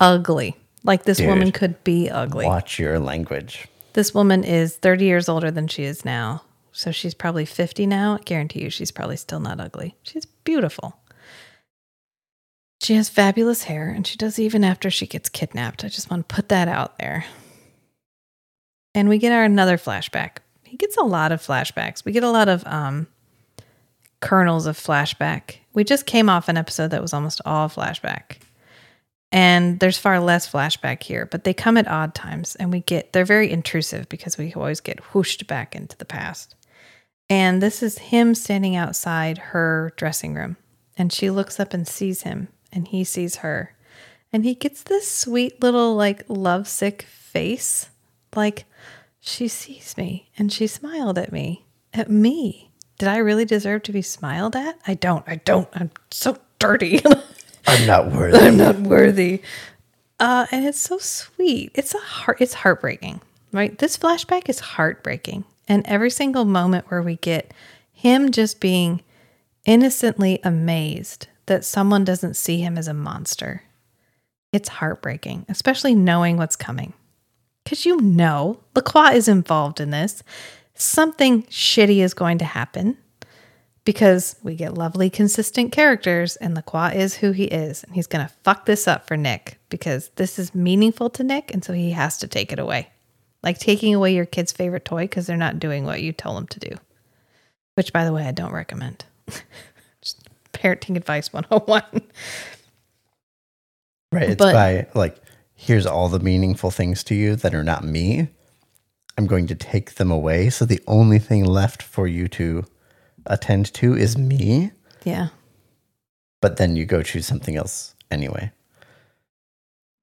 Speaker 1: Ugly. Like this
Speaker 4: Dude.
Speaker 1: woman could be ugly.
Speaker 4: Watch your language.
Speaker 1: This woman is 30 years older than she is now. So she's probably 50 now. I guarantee you she's probably still not ugly. She's beautiful. She has fabulous hair and she does even after she gets kidnapped. I just want to put that out there. And we get our another flashback. He gets a lot of flashbacks. We get a lot of um kernels of flashback. We just came off an episode that was almost all flashback. And there's far less flashback here, but they come at odd times and we get, they're very intrusive because we always get whooshed back into the past. And this is him standing outside her dressing room. And she looks up and sees him, and he sees her. And he gets this sweet little, like, lovesick face. Like, she sees me and she smiled at me. At me. Did I really deserve to be smiled at? I don't. I don't. I'm so dirty.
Speaker 4: I'm not worthy.
Speaker 1: I'm not worthy. Uh, and it's so sweet. It's a heart. It's heartbreaking, right? This flashback is heartbreaking, and every single moment where we get him just being innocently amazed that someone doesn't see him as a monster, it's heartbreaking, especially knowing what's coming. Because you know Lacroix is involved in this. Something shitty is going to happen because we get lovely, consistent characters, and Lacroix is who he is. And he's going to fuck this up for Nick because this is meaningful to Nick. And so he has to take it away. Like taking away your kid's favorite toy because they're not doing what you tell them to do. Which, by the way, I don't recommend. Just parenting advice 101.
Speaker 4: Right. It's
Speaker 1: But-
Speaker 4: by like, here's all the meaningful things to you that are not me. I'm going to take them away. So the only thing left for you to attend to is me.
Speaker 1: yeah.
Speaker 4: But then you go choose something else anyway.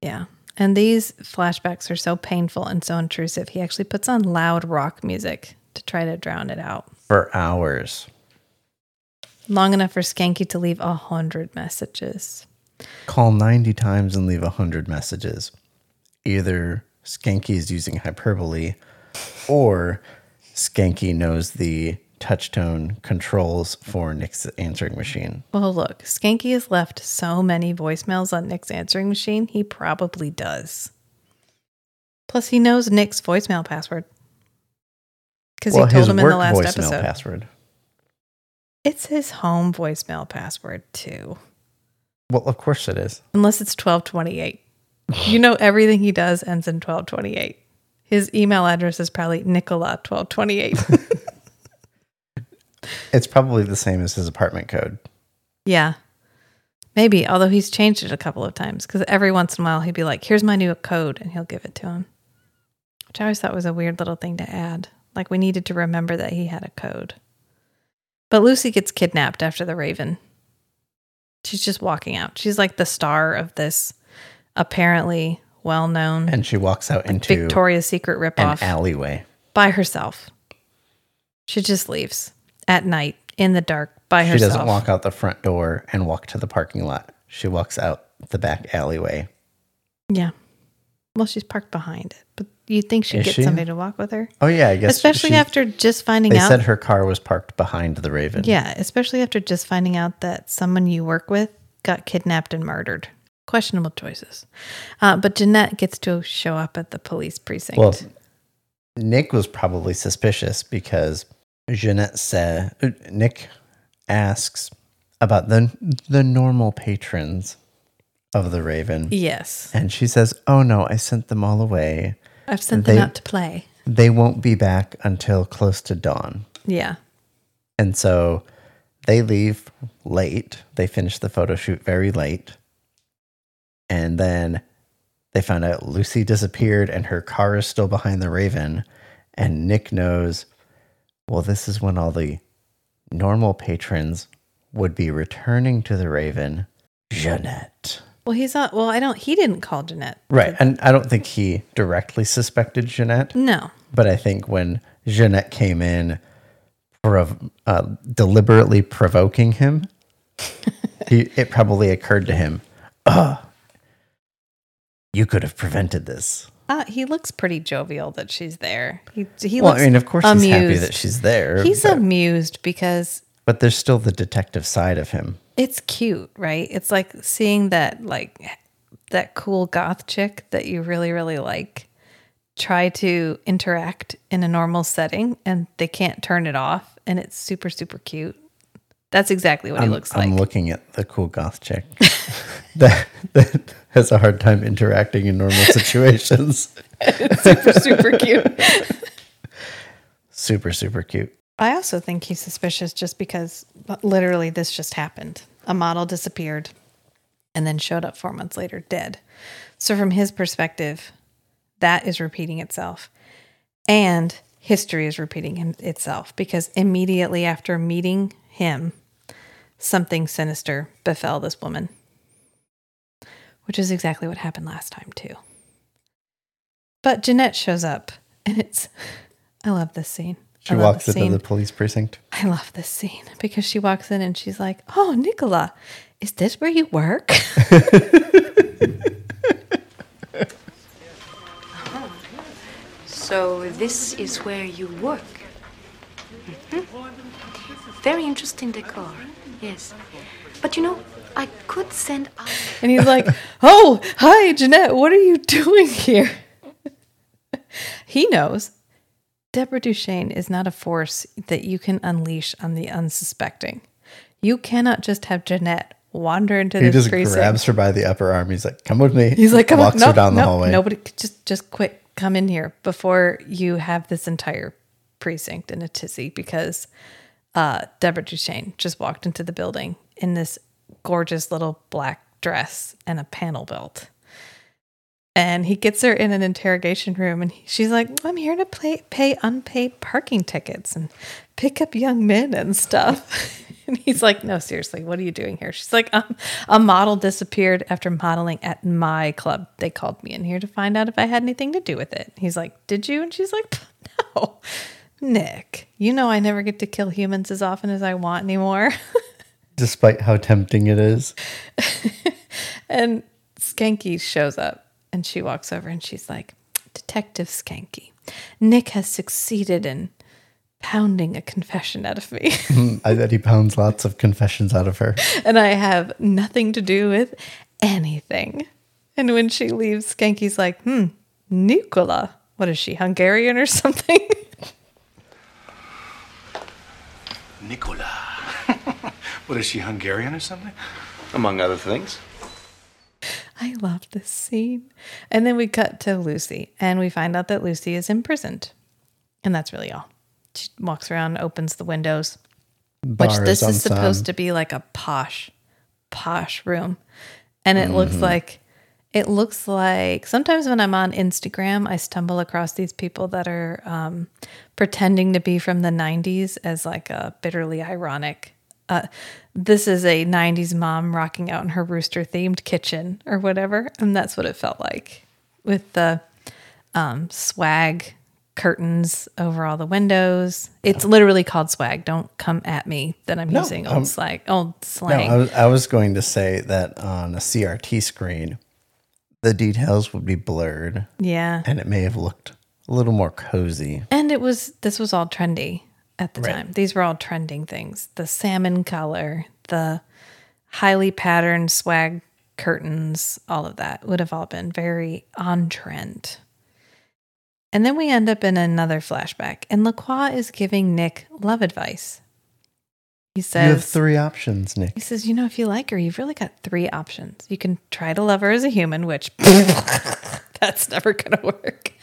Speaker 1: Yeah. And these flashbacks are so painful and so intrusive. He actually puts on loud rock music to try to drown it out.
Speaker 4: For hours.
Speaker 1: Long enough for Skanky to leave a hundred messages.
Speaker 4: Call 90 times and leave 100 messages. Either Skanky is using hyperbole or Skanky knows the touchtone controls for Nick's answering machine.
Speaker 1: Well, look, Skanky has left so many voicemails on Nick's answering machine, he probably does. Plus, he knows Nick's voicemail password. Because he told him in the last episode.
Speaker 4: password.
Speaker 1: It's his home voicemail password, too.
Speaker 4: Well, of course it is.
Speaker 1: Unless it's 1228. you know, everything he does ends in 1228. His email address is probably Nicola1228.
Speaker 4: It's probably the same as his apartment code.
Speaker 1: yeah. Maybe, although he's changed it a couple of times because every once in a while he'd be like, here's my new code, and he'll give it to him. Which I always thought was a weird little thing to add. Like we needed to remember that he had a code. But Lucy gets kidnapped after the Raven. She's just walking out. She's like the star of this apparently well known
Speaker 4: And she walks out into
Speaker 1: Victoria's Secret
Speaker 4: an
Speaker 1: ripoff
Speaker 4: alleyway.
Speaker 1: by herself. She just leaves at night in the dark by herself.
Speaker 4: She doesn't walk out the front door and walk to the parking lot. She walks out the back alleyway.
Speaker 1: Yeah. Well, she's parked behind it, but you'd think she'd
Speaker 4: Is
Speaker 1: get
Speaker 4: she?
Speaker 1: somebody to walk with her.
Speaker 4: Oh yeah, I guess
Speaker 1: especially
Speaker 4: she-
Speaker 1: after just finding
Speaker 4: they
Speaker 1: out.
Speaker 4: said her car was parked behind the Raven.
Speaker 1: yeah, especially after just finding out that someone you work with got kidnapped and murdered. Questionable choices. Uh, but Janette gets to show up at the police precinct.
Speaker 4: Well, Nick was probably suspicious because Janette said Nick asks about the the normal patrons of the Raven,
Speaker 1: yes,
Speaker 4: and she says, "Oh no, I sent them all away.
Speaker 1: I've sent them
Speaker 4: they-
Speaker 1: out to play.
Speaker 4: They won't be back until close to dawn."
Speaker 1: Yeah.
Speaker 4: And so they leave late. They finish the photo shoot very late. And then they found out Lucy disappeared and her car is still behind the Raven. And Nick knows, well, this is when all the normal patrons would be returning to the Raven. Janette.
Speaker 1: Well, he's not. Well, I don't. He didn't call Janette.
Speaker 4: Right. And I don't think he directly suspected Janette.
Speaker 1: No.
Speaker 4: But I think when Janette came in, prov- uh, deliberately provoking him, he, it probably occurred to him, "Ah, you could have prevented this."
Speaker 1: Uh, he looks pretty jovial that she's there. He he
Speaker 4: well,
Speaker 1: looks
Speaker 4: I mean, of course, he's happy that she's there.
Speaker 1: He's
Speaker 4: but,
Speaker 1: amused because
Speaker 4: but there's still the detective side of him.
Speaker 1: It's cute, right? It's like seeing that like that cool goth chick that you really really like try to interact in a normal setting and they can't turn it off and it's super super cute. That's exactly what
Speaker 4: I'm,
Speaker 1: he looks like.
Speaker 4: I'm looking at the cool goth chick that, that has a hard time interacting in normal situations.
Speaker 1: super super cute.
Speaker 4: super, super cute.
Speaker 1: I also think he's suspicious just because uh, literally this just happened. A model disappeared and then showed up four months later dead. So, from his perspective, that is repeating itself. And history is repeating itself because immediately after meeting him, something sinister befell this woman, which is exactly what happened last time, too. But Janette shows up and it's, I love this scene.
Speaker 4: She walks into the police precinct.
Speaker 1: I love this scene because she walks in and she's like, "Oh, Nicola, is this where you work?"
Speaker 6: So this is where you work. Mm-hmm. Very interesting decor. Yes, but you know, I could send.
Speaker 1: And he's like, "Oh, hi, Janette. What are you doing here?" he knows Deborah Duchêne is not a force that you can unleash on the unsuspecting. You cannot just have Janette wander into
Speaker 4: He
Speaker 1: this
Speaker 4: just
Speaker 1: precinct.
Speaker 4: grabs her by the upper arm. He's like, "Come with me."
Speaker 1: He's like, come
Speaker 4: walks her down the
Speaker 1: no,
Speaker 4: hallway.
Speaker 1: Nobody, just just quick, come in here before you have this entire precinct in a tizzy because uh, Deborah Duchêne just walked into the building in this gorgeous little black dress and a panel belt. And he gets her in an interrogation room, and he, she's like, "I'm here to play, pay unpaid parking tickets and pick up young men and stuff." and he's like, "No, seriously, what are you doing here?" She's like, um, "A model disappeared after modeling at my club. They called me in here to find out if I had anything to do with it." He's like, "Did you?" And she's like, "No, Nick. You know I never get to kill humans as often as I want anymore."
Speaker 4: Despite how tempting it is,
Speaker 1: And Skanky shows up and she walks over and she's like, Detective Skanky, Nick has succeeded in pounding a confession out of me.
Speaker 4: I bet he pounds lots of confessions out of her.
Speaker 1: and I have nothing to do with anything. And when she leaves, Skanky's like, hmm, Nicola. What is she, Hungarian or something?
Speaker 3: Nicola. what is she, Hungarian or something?
Speaker 2: Among other things.
Speaker 1: I love this scene. And then we cut to Lucy and we find out that Lucy is imprisoned. And that's really all. She walks around, opens the windows, which this is supposed
Speaker 4: some.
Speaker 1: to be like a posh, posh room. And it looks like, it looks like sometimes when I'm on Instagram, I stumble across these people that are um, pretending to be from the 90s as like a bitterly ironic. Uh, this is a 90s mom rocking out in her rooster themed kitchen or whatever. And that's what it felt like with the um, swag curtains over all the windows. It's literally called swag. Don't come at me that I'm
Speaker 4: No,
Speaker 1: using old
Speaker 4: um,
Speaker 1: slang, old
Speaker 4: No,
Speaker 1: slang.
Speaker 4: I was, I was going to say that on a CRT screen, the details would be blurred
Speaker 1: yeah.
Speaker 4: and it may have looked a little more cozy.
Speaker 1: And it was this was all trendy at the
Speaker 4: Right.
Speaker 1: time. These were all trending things. The salmon color, the highly patterned swag curtains, all of that would have all been very on trend. And then we end up in another flashback, and Lacroix is giving Nick love advice. He says,
Speaker 4: you have three options, Nick.
Speaker 1: he says, you know, if you like her, you've really got three options. You can try to love her as a human, which that's never going to work.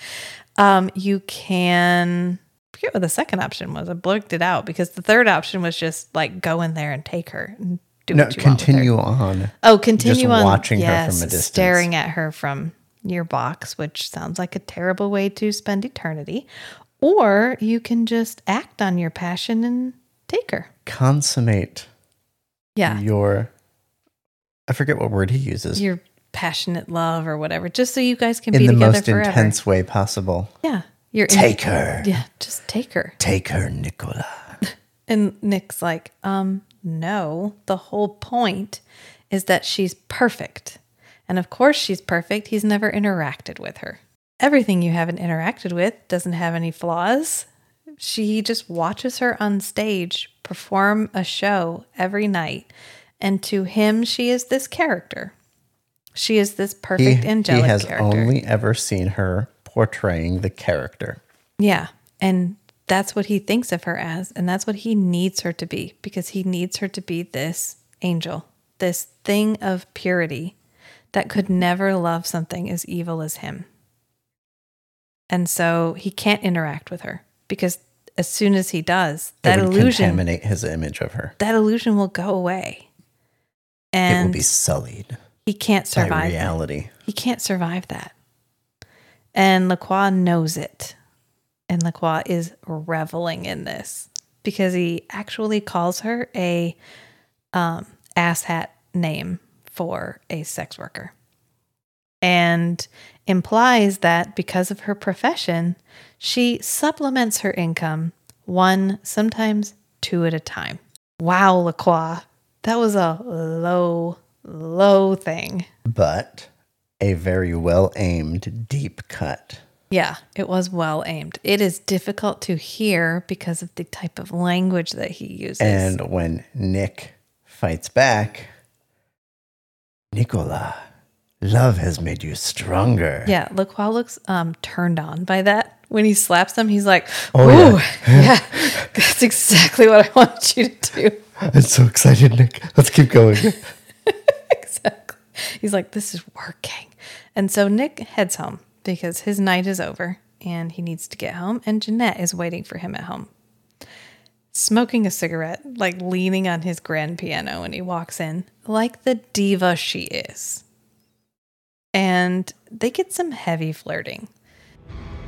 Speaker 1: Um, you can I forget what the second option was. I blurted it out because the third option was just like go in there and take her and do
Speaker 4: No,
Speaker 1: what you want with her.
Speaker 4: continue on.
Speaker 1: Oh, continue on.
Speaker 4: just
Speaker 1: on
Speaker 4: watching her from a distance.
Speaker 1: staring at her from your box, which sounds like a terrible way to spend eternity. Or you can just act on your passion and take her.
Speaker 4: Consummate
Speaker 1: Yeah,
Speaker 4: your. I forget what word he uses.
Speaker 1: your passionate love or whatever, just so you guys can
Speaker 4: in
Speaker 1: be
Speaker 4: the
Speaker 1: together
Speaker 4: most
Speaker 1: forever.
Speaker 4: intense way possible.
Speaker 1: Yeah, you're in-
Speaker 4: Take her.
Speaker 1: Yeah, just take her.
Speaker 4: Take her, Nicola.
Speaker 1: And Nick's like, um, no. The whole point is that she's perfect. And of course she's perfect. He's never interacted with her. Everything you haven't interacted with doesn't have any flaws. She just watches her on stage perform a show every night. And to him, she is this character. She is this
Speaker 4: He,
Speaker 1: perfect
Speaker 4: he
Speaker 1: angelic
Speaker 4: has
Speaker 1: character.
Speaker 4: only ever seen her portraying the character.
Speaker 1: Yeah. And that's what he thinks of her as. And that's what he needs her to be because he needs her to be this angel, this thing of purity that could never love something as evil as him. And so he can't interact with her because as soon as he does, that illusion
Speaker 4: contaminate his image of her.
Speaker 1: that illusion will go away. And it
Speaker 4: will be sullied
Speaker 1: he can't
Speaker 4: by
Speaker 1: survive that.
Speaker 4: reality.
Speaker 1: He can't survive that. And Lacroix knows it. And Lacroix is reveling in this because he actually calls her a um, asshat name for a sex worker and implies that because of her profession, she supplements her income one, sometimes two at a time. Wow, Lacroix. That was a low, low thing.
Speaker 4: But a very well aimed deep cut.
Speaker 1: Yeah, it was well aimed. It is difficult to hear because of the type of language that he uses.
Speaker 4: And when Nick fights back, Nicola, love has made you stronger.
Speaker 1: yeah, Lacroix looks um, turned on by that. When he slaps them, he's like,
Speaker 4: Oh,
Speaker 1: "Ooh,
Speaker 4: yeah.
Speaker 1: yeah, that's exactly what I want you to do."
Speaker 4: I'm so excited, Nick. Let's keep going.
Speaker 1: exactly. He's like, this is working. And so Nick heads home because his night is over and he needs to get home. And Janette is waiting for him at home, smoking a cigarette, like leaning on his grand piano when he walks in, like the diva she is. And they get some heavy flirting.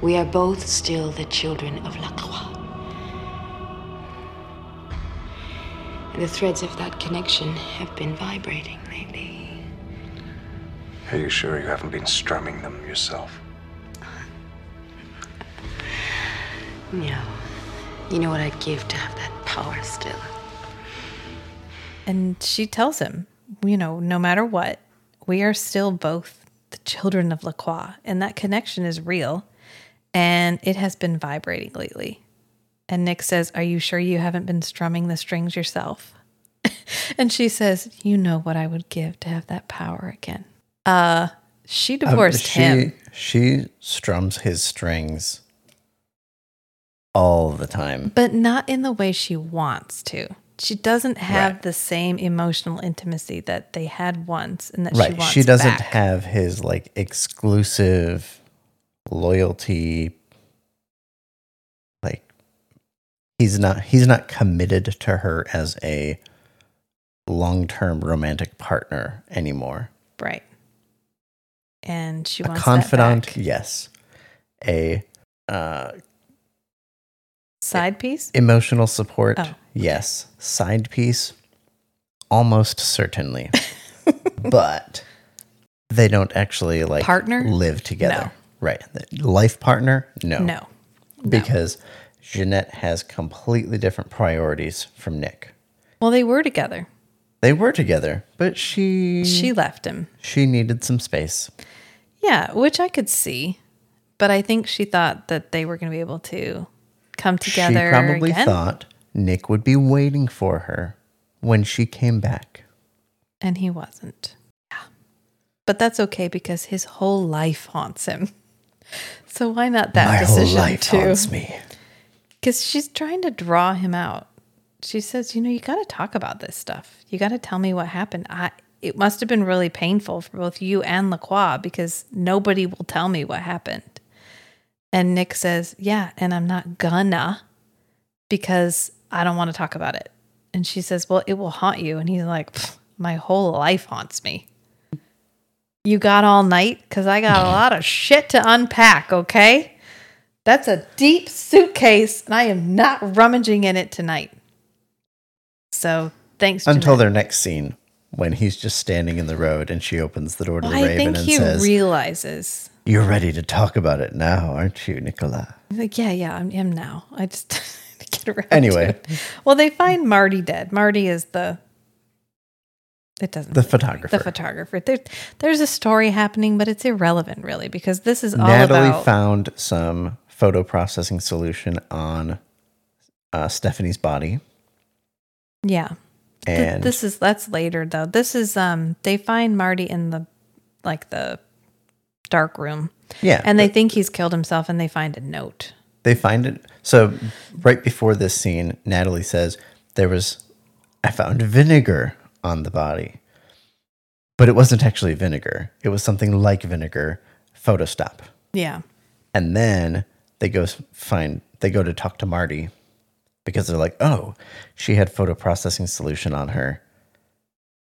Speaker 6: We are both still the children of Lacroix. The threads of that connection have been vibrating lately.
Speaker 2: Are you sure you haven't been strumming them yourself?
Speaker 6: No. You know what I'd give to have that power still?
Speaker 1: And she tells him, you know, no matter what, we are still both the children of Lacroix, and that connection is real, and it has been vibrating lately. And Nick says, Are you sure you haven't been strumming the strings yourself? and she says, You know what I would give to have that power again. Uh, she
Speaker 4: Um,
Speaker 1: divorced
Speaker 4: she,
Speaker 1: him.
Speaker 4: She strums his strings all the time.
Speaker 1: but not in the way she wants to. She doesn't have
Speaker 4: Right.
Speaker 1: the same emotional intimacy that they had once, and that she
Speaker 4: Right.
Speaker 1: wants.
Speaker 4: She doesn't
Speaker 1: back.
Speaker 4: have his like exclusive loyalty. Like he's not he's not committed to her as a long-term romantic partner anymore.
Speaker 1: right. And she wants a confidant,
Speaker 4: yes. A uh
Speaker 1: Side piece.
Speaker 4: emotional support,
Speaker 1: Oh,
Speaker 4: yes. Side piece, almost certainly. but they don't actually like
Speaker 1: Partner?
Speaker 4: live together.
Speaker 1: No.
Speaker 4: Right. Life partner? No.
Speaker 1: No.
Speaker 4: Because Janette has completely different priorities from Nick.
Speaker 1: Well, they were together.
Speaker 4: They were together, but she
Speaker 1: She left him.
Speaker 4: she needed some space.
Speaker 1: Yeah, which I could see, but I think she thought that they were going to be able to come together.
Speaker 4: she probably
Speaker 1: again,
Speaker 4: thought Nick would be waiting for her when she came back.
Speaker 1: and he wasn't. Yeah, but that's okay because his whole life haunts him. So why not that
Speaker 4: My whole
Speaker 1: decision
Speaker 4: life
Speaker 1: too?
Speaker 4: haunts me.
Speaker 1: Because she's trying to draw him out. She says, "You know, you got to talk about this stuff. You got to tell me what happened. I it must have been really painful for both you and Lacroix because nobody will tell me what happened." And Nick says, "Yeah, and I'm not gonna because I don't want to talk about it." And she says, "Well, it will haunt you." And he's like, "My whole life haunts me." You got all night because I got a lot of shit to unpack. Okay. That's a deep suitcase, and I am not rummaging in it tonight. So thanks.
Speaker 4: Until
Speaker 1: Janette.
Speaker 4: their next scene, when he's just standing in the road and she opens the door to the
Speaker 1: I
Speaker 4: Raven and
Speaker 1: he
Speaker 4: says,
Speaker 1: realizes.
Speaker 4: You're ready to talk about it now, aren't you, Nicola?
Speaker 1: He's like, yeah, yeah, I'm, I'm now. I just get around.
Speaker 4: Anyway.
Speaker 1: well, they find Marty dead. Marty is the. It doesn't.
Speaker 4: The photographer.
Speaker 1: The photographer. There, there's a story happening, but it's irrelevant, really, because this is all
Speaker 4: Natalie
Speaker 1: about.
Speaker 4: found some photo processing solution on uh, Stephanie's body.
Speaker 1: Yeah. Th- this is that's later though. This is um they find Marty in the like the dark room.
Speaker 4: yeah,
Speaker 1: And they think he's killed himself and they find a note.
Speaker 4: they find it. So right before this scene, Natalie says there was I found vinegar on the body, but it wasn't actually vinegar. It was something like vinegar. Photo stop.
Speaker 1: Yeah.
Speaker 4: And then they go find they go to talk to Marty because they're like, "Oh, she had photo processing solution on her."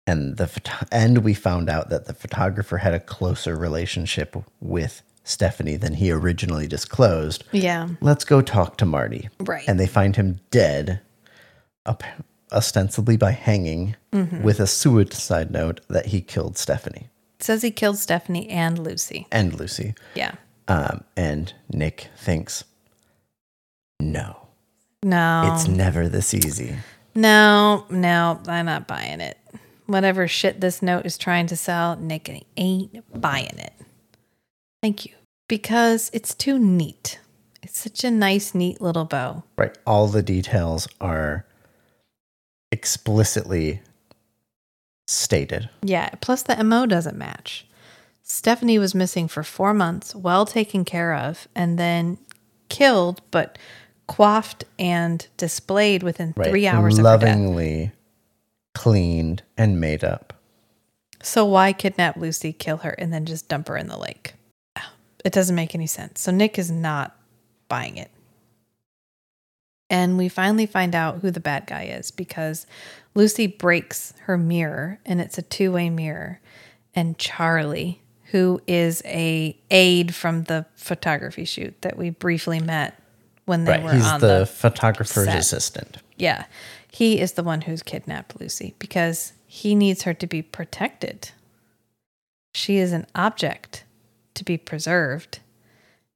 Speaker 4: And the photo- and we found out that the photographer had a closer relationship with Stephanie than he originally disclosed.
Speaker 1: Yeah.
Speaker 4: Let's go talk to Marty.
Speaker 1: Right.
Speaker 4: And they find him dead, ostensibly by hanging,
Speaker 1: Mm-hmm.
Speaker 4: with a suicide note that he killed Stephanie
Speaker 1: It says he killed Stephanie and Lucy.
Speaker 4: and Lucy.
Speaker 1: Yeah.
Speaker 4: Um, and Nick thinks, no,
Speaker 1: No.
Speaker 4: it's never this easy.
Speaker 1: no, no, I'm not buying it. Whatever shit this note is trying to sell, Nick ain't buying it. Thank you. because it's too neat. It's such a nice, neat little bow.
Speaker 4: Right. All the details are explicitly stated.
Speaker 1: Yeah, plus the MO doesn't match. Stephanie was missing for four months, well taken care of, and then killed, but coiffed and displayed within
Speaker 4: Right.
Speaker 1: three hours of.
Speaker 4: Lovingly cleaned and made up.
Speaker 1: So why kidnap Lucy, kill her, and then just dump her in the lake? It doesn't make any sense. So Nick is not buying it. And we finally find out who the bad guy is because Lucy breaks her mirror and it's a two-way mirror. And Charlie, who is a aide from the photography shoot that we briefly met when they
Speaker 4: Right.
Speaker 1: were
Speaker 4: He's
Speaker 1: on
Speaker 4: the,
Speaker 1: the
Speaker 4: photographer's
Speaker 1: set.
Speaker 4: assistant.
Speaker 1: yeah. He is the one who's kidnapped Lucy because he needs her to be protected. She is an object to be preserved.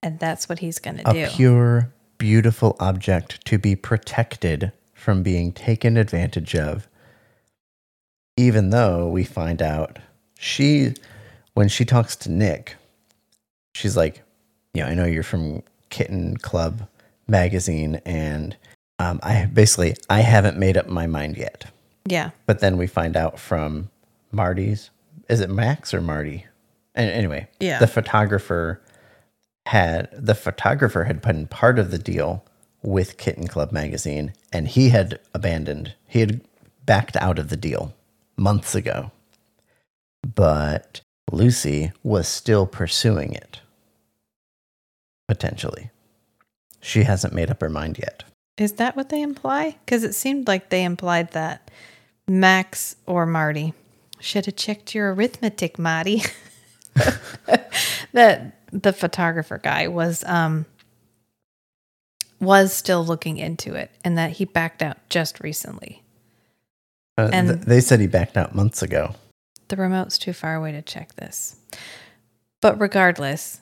Speaker 1: And that's what he's going to do.
Speaker 4: A pure, beautiful object to be protected from being taken advantage of. Even though we find out she, when she talks to Nick, she's like, you know, I know you're from Kitten Club magazine, and um, I basically I haven't made up my mind yet.
Speaker 1: yeah.
Speaker 4: But then we find out from Marty's, is it Max or Marty? And anyway,
Speaker 1: Yeah.
Speaker 4: the photographer had the photographer had put in part of the deal with Kitten Club magazine, and he had abandoned. He had backed out of the deal months ago, but Lucy was still pursuing it. Potentially, she hasn't made up her mind yet.
Speaker 1: Is that what they imply? Because it seemed like they implied that Max or Marty should have checked your arithmetic, Marty. that the photographer guy was um was still looking into it and that he backed out just recently.
Speaker 4: Uh,
Speaker 1: And-
Speaker 4: th- they said he backed out months ago.
Speaker 1: The remote's too far away to check this. But regardless,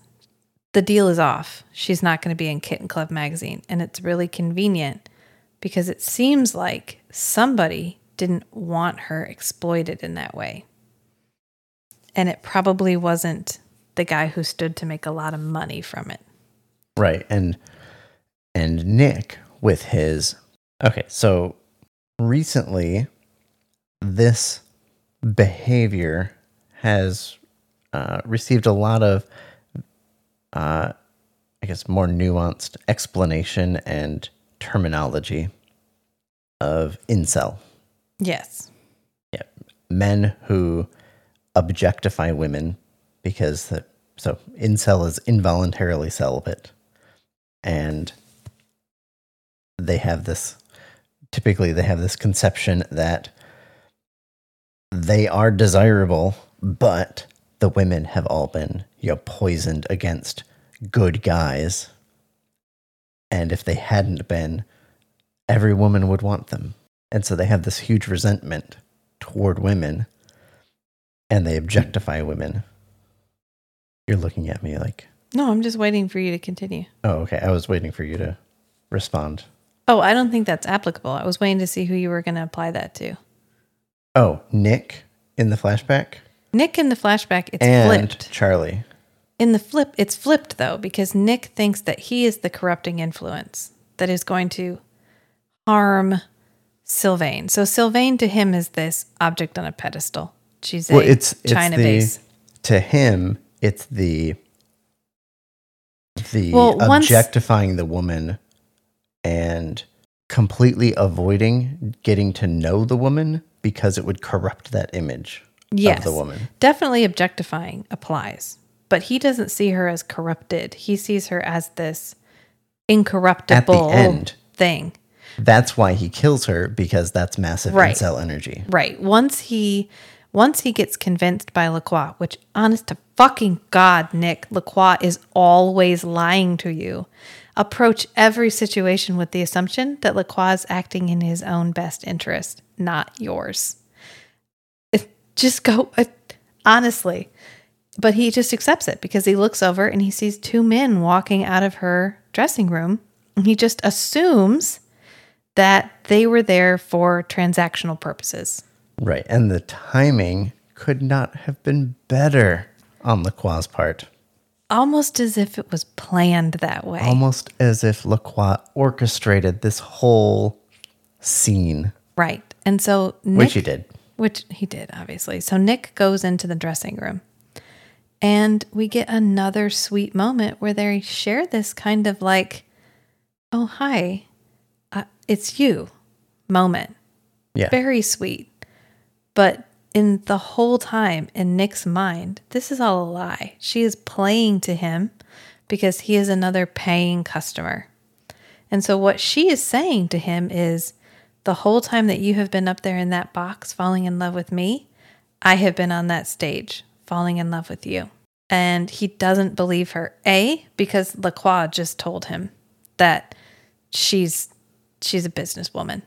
Speaker 1: the deal is off. She's not going to be in Kitten Club magazine. And it's really convenient because it seems like somebody didn't want her exploited in that way. And it probably wasn't the guy who stood to make a lot of money from it.
Speaker 4: Right. And and Nick with his Okay, so recently this behavior has uh, received a lot of uh, I guess more nuanced explanation and terminology of incel.
Speaker 1: Yes.
Speaker 4: Yeah. Men who objectify women because the, so incel is involuntarily celibate and they have this typically they have this conception that they are desirable but the women have all been you know poisoned against good guys and if they hadn't been every woman would want them and so they have this huge resentment toward women and they objectify women. You're looking at me like,
Speaker 1: No, I'm just waiting for you to continue.
Speaker 4: oh, okay. I was waiting for you to respond.
Speaker 1: Oh, I don't think that's applicable. I was waiting to see who you were going to apply that to.
Speaker 4: Oh, Nick in the flashback
Speaker 1: Nick in the flashback, it's
Speaker 4: and
Speaker 1: flipped.
Speaker 4: Charlie.
Speaker 1: In the flip, it's flipped though, because Nick thinks that he is the corrupting influence that is going to harm Sylvain. So Sylvain to him is this object on a pedestal. She's a
Speaker 4: Well, it's, it's
Speaker 1: China
Speaker 4: the,
Speaker 1: base.
Speaker 4: To him, it's the the
Speaker 1: Well, once-
Speaker 4: objectifying the woman and completely avoiding getting to know the woman because it would corrupt that image
Speaker 1: Yes,
Speaker 4: of the woman.
Speaker 1: definitely objectifying applies, but he doesn't see her as corrupted. He sees her as this incorruptible
Speaker 4: end.
Speaker 1: thing.
Speaker 4: That's why he kills her because that's massive
Speaker 1: Right.
Speaker 4: incel energy.
Speaker 1: Right. Once he once he gets convinced by Lacroix, which honest to fucking God, Nick, Lacroix is always lying to you. Approach every situation with the assumption that Lacroix is acting in his own best interest, not yours. Just go uh, honestly. But he just accepts it because he looks over and he sees two men walking out of her dressing room. And he just assumes that they were there for transactional purposes.
Speaker 4: Right. And the timing could not have been better on Lacroix's part.
Speaker 1: almost as if it was planned that way.
Speaker 4: Almost as if Lacroix orchestrated this whole scene,
Speaker 1: Right. And so Nick,
Speaker 4: which he did.
Speaker 1: Which he did, obviously. So Nick goes into the dressing room and we get another sweet moment where they share this kind of like, oh, hi, uh, it's you moment.
Speaker 4: Yeah.
Speaker 1: Very sweet. But in the whole time, in Nick's mind, this is all a lie. She is playing to him because he is another paying customer. And so what she is saying to him is the whole time that you have been up there in that box falling in love with me, I have been on that stage falling in love with you. And he doesn't believe her. A, because Lacroix just told him that she's she's a businesswoman.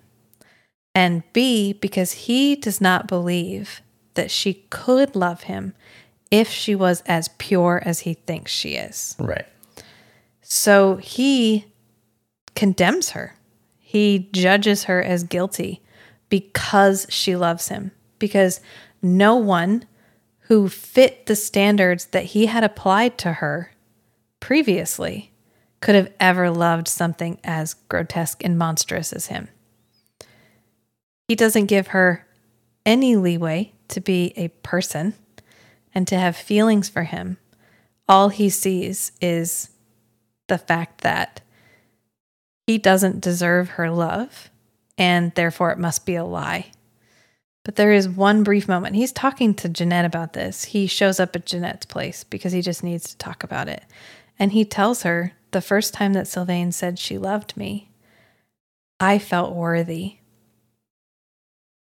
Speaker 1: And B, because he does not believe that she could love him if she was as pure as he thinks she is.
Speaker 4: Right.
Speaker 1: So he condemns her. He judges her as guilty because she loves him. Because no one who fit the standards that he had applied to her previously could have ever loved something as grotesque and monstrous as him. He doesn't give her any leeway to be a person and to have feelings for him. All he sees is the fact that he doesn't deserve her love and therefore it must be a lie. But there is one brief moment. He's talking to Janette about this. He shows up at Janette's place because he just needs to talk about it. And he tells her the first time that Sylvain said she loved me, I felt worthy.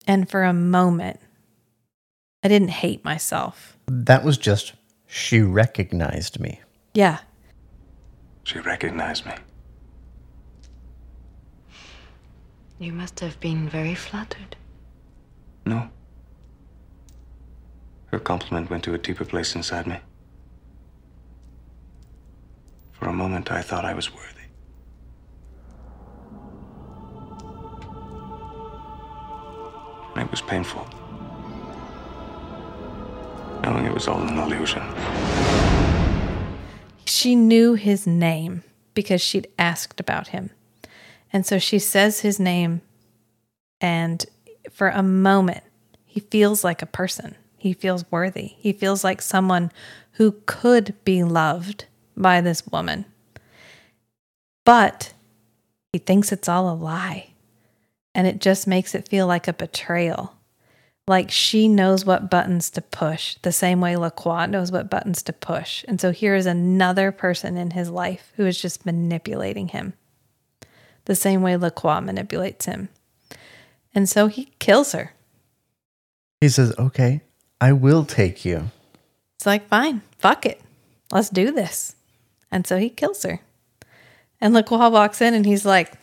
Speaker 1: And for a moment, I didn't hate myself.
Speaker 4: That was just she recognized me.
Speaker 1: Yeah.
Speaker 2: She recognized me.
Speaker 6: You must have been very flattered.
Speaker 2: No. Her compliment went to a deeper place inside me. For a moment, I thought I was worthy. And it was painful. Knowing it was all an illusion.
Speaker 1: She knew his name because she'd asked about him. And so she says his name, and for a moment, he feels like a person. He feels worthy. He feels like someone who could be loved by this woman. But he thinks it's all a lie. And it just makes it feel like a betrayal. Like she knows what buttons to push, the same way Lacroix knows what buttons to push. And so here is another person in his life who is just manipulating him, the same way Lacroix manipulates him. And so he kills her.
Speaker 4: He says, Okay, I will take you.
Speaker 1: It's like, fine, fuck it. Let's do this. And so he kills her. And Lacroix walks in and he's like,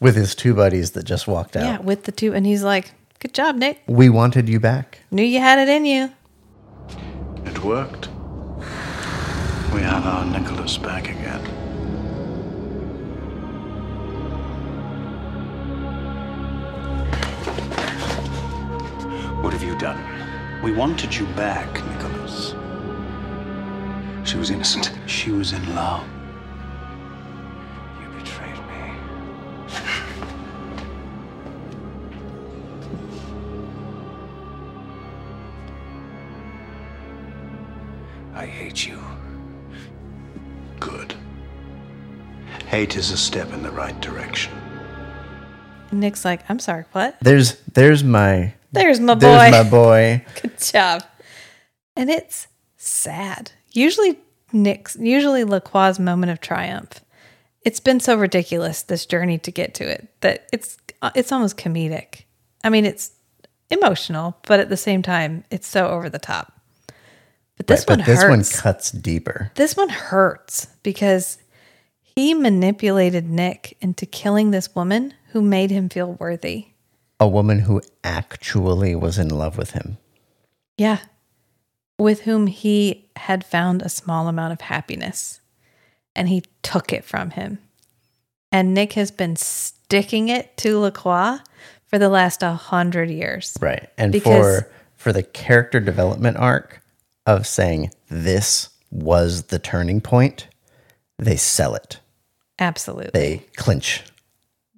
Speaker 4: With his two buddies that just walked out.
Speaker 1: yeah, with the two. And he's like, good job, Nick.
Speaker 4: We wanted you back.
Speaker 1: Knew you had it in you.
Speaker 7: It worked. We have our Nicholas back again.
Speaker 2: What have you done?
Speaker 7: We wanted you back, Nicholas.
Speaker 2: She was innocent.
Speaker 7: She was in love.
Speaker 2: You betrayed me. I hate you.
Speaker 7: Good. Hate is a step in the right direction.
Speaker 1: Nick's like, I'm sorry, what?
Speaker 4: There's there's my
Speaker 1: There's my boy.
Speaker 4: there's my boy.
Speaker 1: Good job. And it's sad. Usually Nick's usually Lacroix's moment of triumph. It's been so ridiculous this journey to get to it that it's uh, it's almost comedic. I mean, it's emotional, but at the same time, it's so over the top. But this
Speaker 4: Right,
Speaker 1: one
Speaker 4: but this one cuts deeper.
Speaker 1: this one hurts because he manipulated Nick into killing this woman who made him feel worthy.
Speaker 4: A woman who actually was in love with him.
Speaker 1: Yeah. With whom he had found a small amount of happiness and he took it from him. And Nick has been sticking it to Lacroix for the last a hundred years.
Speaker 4: Right. And
Speaker 1: Because-
Speaker 4: for for the character development arc of saying this was the turning point, they sell it.
Speaker 1: Absolutely.
Speaker 4: They clinch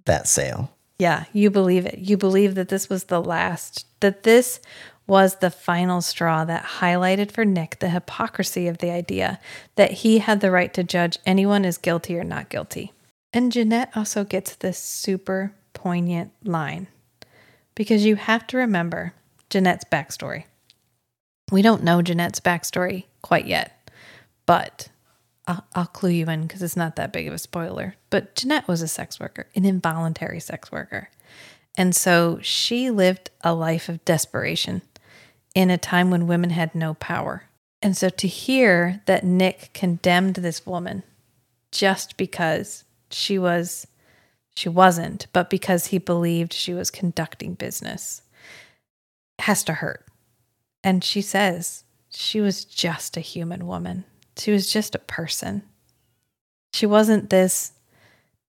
Speaker 4: that sale.
Speaker 1: Yeah, you believe it. You believe that this was the last, that this was the final straw that highlighted for Nick the hypocrisy of the idea that he had the right to judge anyone as guilty or not guilty. And Janette also gets this super poignant line because you have to remember Janette's backstory. We don't know Janette's backstory quite yet, but I'll, I'll clue you in because it's not that big of a spoiler. But Janette was a sex worker, an involuntary sex worker. And so she lived a life of desperation in a time when women had no power. And so to hear that Nick condemned this woman just because she was she wasn't, but because he believed she was conducting business has to hurt. And she says she was just a human woman. She was just a person. She wasn't this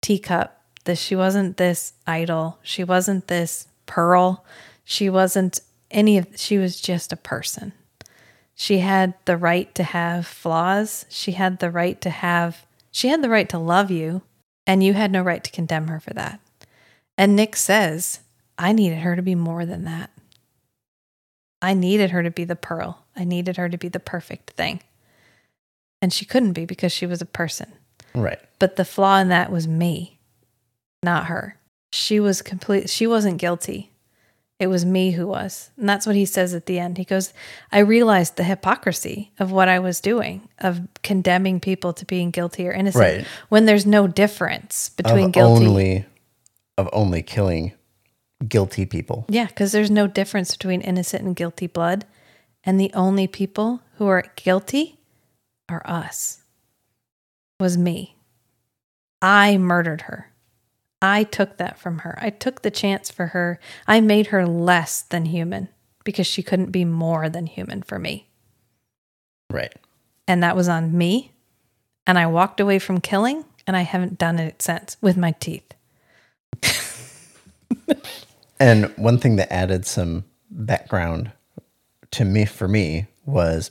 Speaker 1: teacup, this she wasn't this idol, she wasn't this pearl, she wasn't any of she was just a person. She had the right to have flaws. She had the right to have she had the right to love you, and you had no right to condemn her for that. And Nick says, I needed her to be more than that. I needed her to be the pearl. I needed her to be the perfect thing. And she couldn't be because she was a person.
Speaker 4: Right.
Speaker 1: But the flaw in that was me, not her. She was complete she wasn't guilty. It was me who was. And that's what he says at the end. He goes, I realized the hypocrisy of what I was doing, of condemning people to being guilty or innocent
Speaker 4: Right.
Speaker 1: when there's no difference between
Speaker 4: of
Speaker 1: guilty.
Speaker 4: only of only killing guilty people.
Speaker 1: Yeah, because there's no difference between innocent and guilty blood. And the only people who are guilty are us. Was me. I murdered her. I took that from her. I took the chance for her. I made her less than human because she couldn't be more than human for me.
Speaker 4: Right.
Speaker 1: And that was on me. And I walked away from killing and I haven't done it since with my teeth.
Speaker 4: And one thing that added some background to me for me was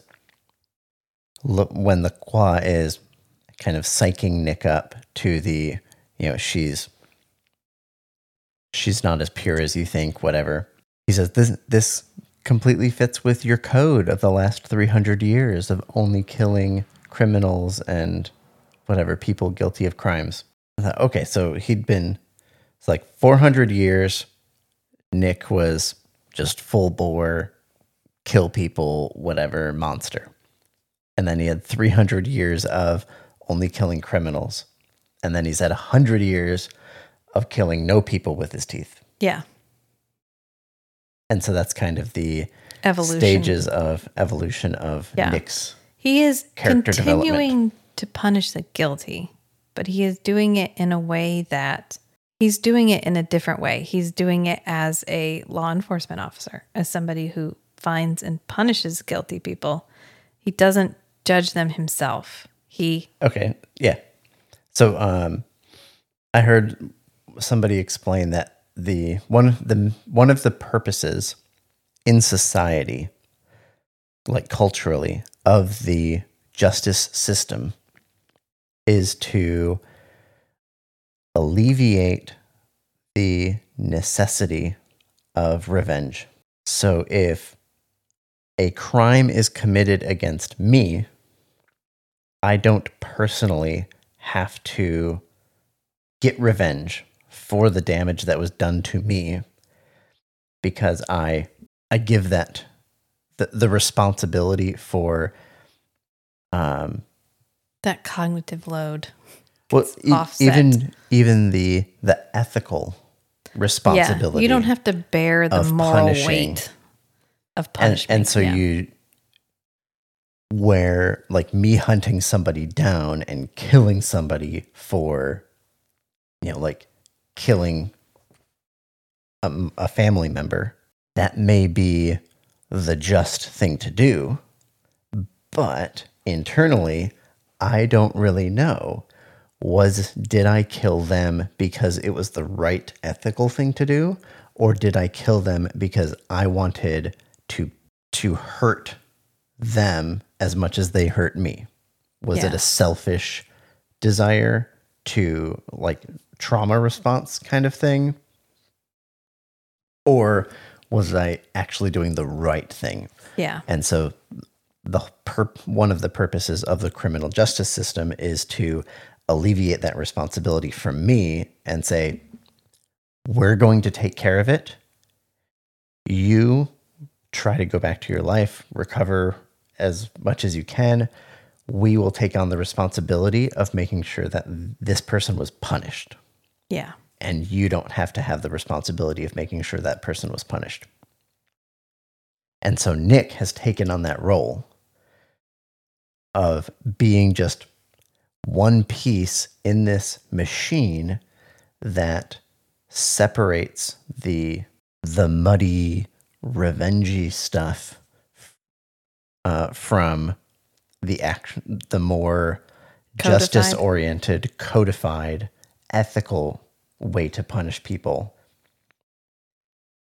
Speaker 4: when the Qua is kind of psyching Nick up to the, you know, she's she's not as pure as you think, whatever. He says this this completely fits with your code of the last 300 years of only killing criminals and whatever people guilty of crimes. I thought, okay, so he'd been it's like 400 years Nick was just full bore, kill people, whatever monster. And then he had 300 years of only killing criminals. And then he's had 100 years of killing no people with his teeth.
Speaker 1: Yeah.
Speaker 4: And so that's kind of the
Speaker 1: Evolution.
Speaker 4: stages of evolution of
Speaker 1: Yeah.
Speaker 4: Nick's.
Speaker 1: He is continuing to punish the guilty, but he is doing it in a way that he's doing it in a different way. He's doing it as a law enforcement officer, as somebody who finds and punishes guilty people. He doesn't judge them himself. He
Speaker 4: Okay, yeah. So um, I heard somebody explain that the one of the one of the purposes in society, like culturally, of the justice system is to alleviate the necessity of revenge. So if a crime is committed against me, I don't personally have to get revenge for the damage that was done to me because I I give that the, the responsibility for um
Speaker 1: that cognitive load.
Speaker 4: well e- even even the the ethical responsibility
Speaker 1: Yeah, you don't have to bear the moral weight of
Speaker 4: and,
Speaker 1: punishment.
Speaker 4: and so
Speaker 1: yeah.
Speaker 4: you where like me hunting somebody down and killing somebody for you know like killing a, a family member that may be the just thing to do. But internally i don't really know. Was did i kill them because it was the right ethical thing to do? Or did i kill them because i wanted to to hurt them as much as they hurt me Was it a selfish desire to like trauma response kind of thing? Or was I actually doing the right thing?
Speaker 1: Yeah.
Speaker 4: And so the pur- one of the purposes of the criminal justice system is to alleviate that responsibility from me and say we're going to take care of it. You try to go back to your life, recover as much as you can. We will take on the responsibility of making sure that this person was punished
Speaker 1: Yeah.
Speaker 4: and you don't have to have the responsibility of making sure that person was punished. And so Nick has taken on that role of being just one piece in this machine that separates the the muddy revengey stuff uh, from the action the more justice oriented codified ethical way to punish people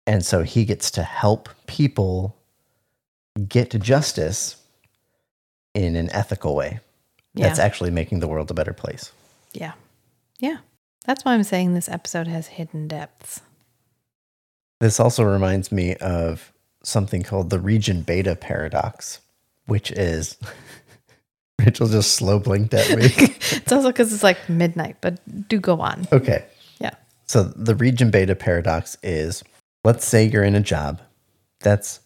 Speaker 4: and so he gets to help people get to justice in an ethical way that's actually making the world a better place
Speaker 1: Yeah. Yeah. That's why I'm saying this episode has hidden depths.
Speaker 4: This also reminds me of something called the region beta paradox, which is Rachel just slow blinked at me.
Speaker 1: It's also because it's like midnight, but do go on.
Speaker 4: okay.
Speaker 1: Yeah.
Speaker 4: So the region beta paradox is let's say you're in a job that's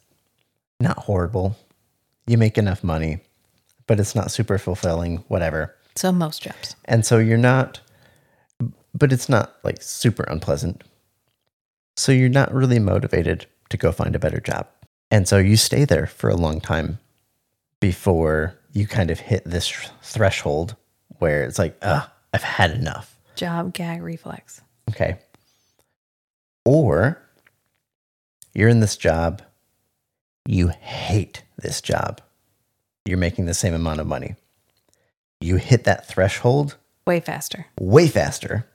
Speaker 4: not horrible. You make enough money, but it's not super fulfilling, whatever.
Speaker 1: So most jobs.
Speaker 4: And so you're not, but it's not like super unpleasant. So you're not really motivated to go find a better job. And so you stay there for a long time before you kind of hit this threshold where it's like, ah, I've had enough.
Speaker 1: Job gag reflex.
Speaker 4: Okay. Or you're in this job, you hate this job. You're making the same amount of money. You hit that threshold
Speaker 1: Way faster.
Speaker 4: way faster.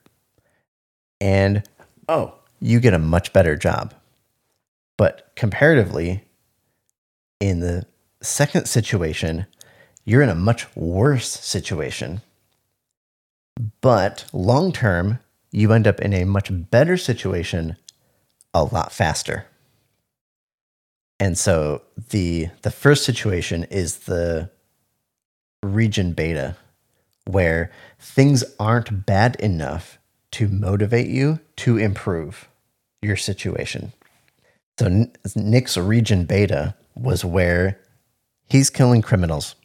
Speaker 4: And oh, you get a much better job. But comparatively, in the second situation, you're in a much worse situation. But long term, you end up in a much better situation a lot faster. And so the the first situation is the region beta where things aren't bad enough to motivate you to improve your situation. So Nick's region beta was where he's killing criminals.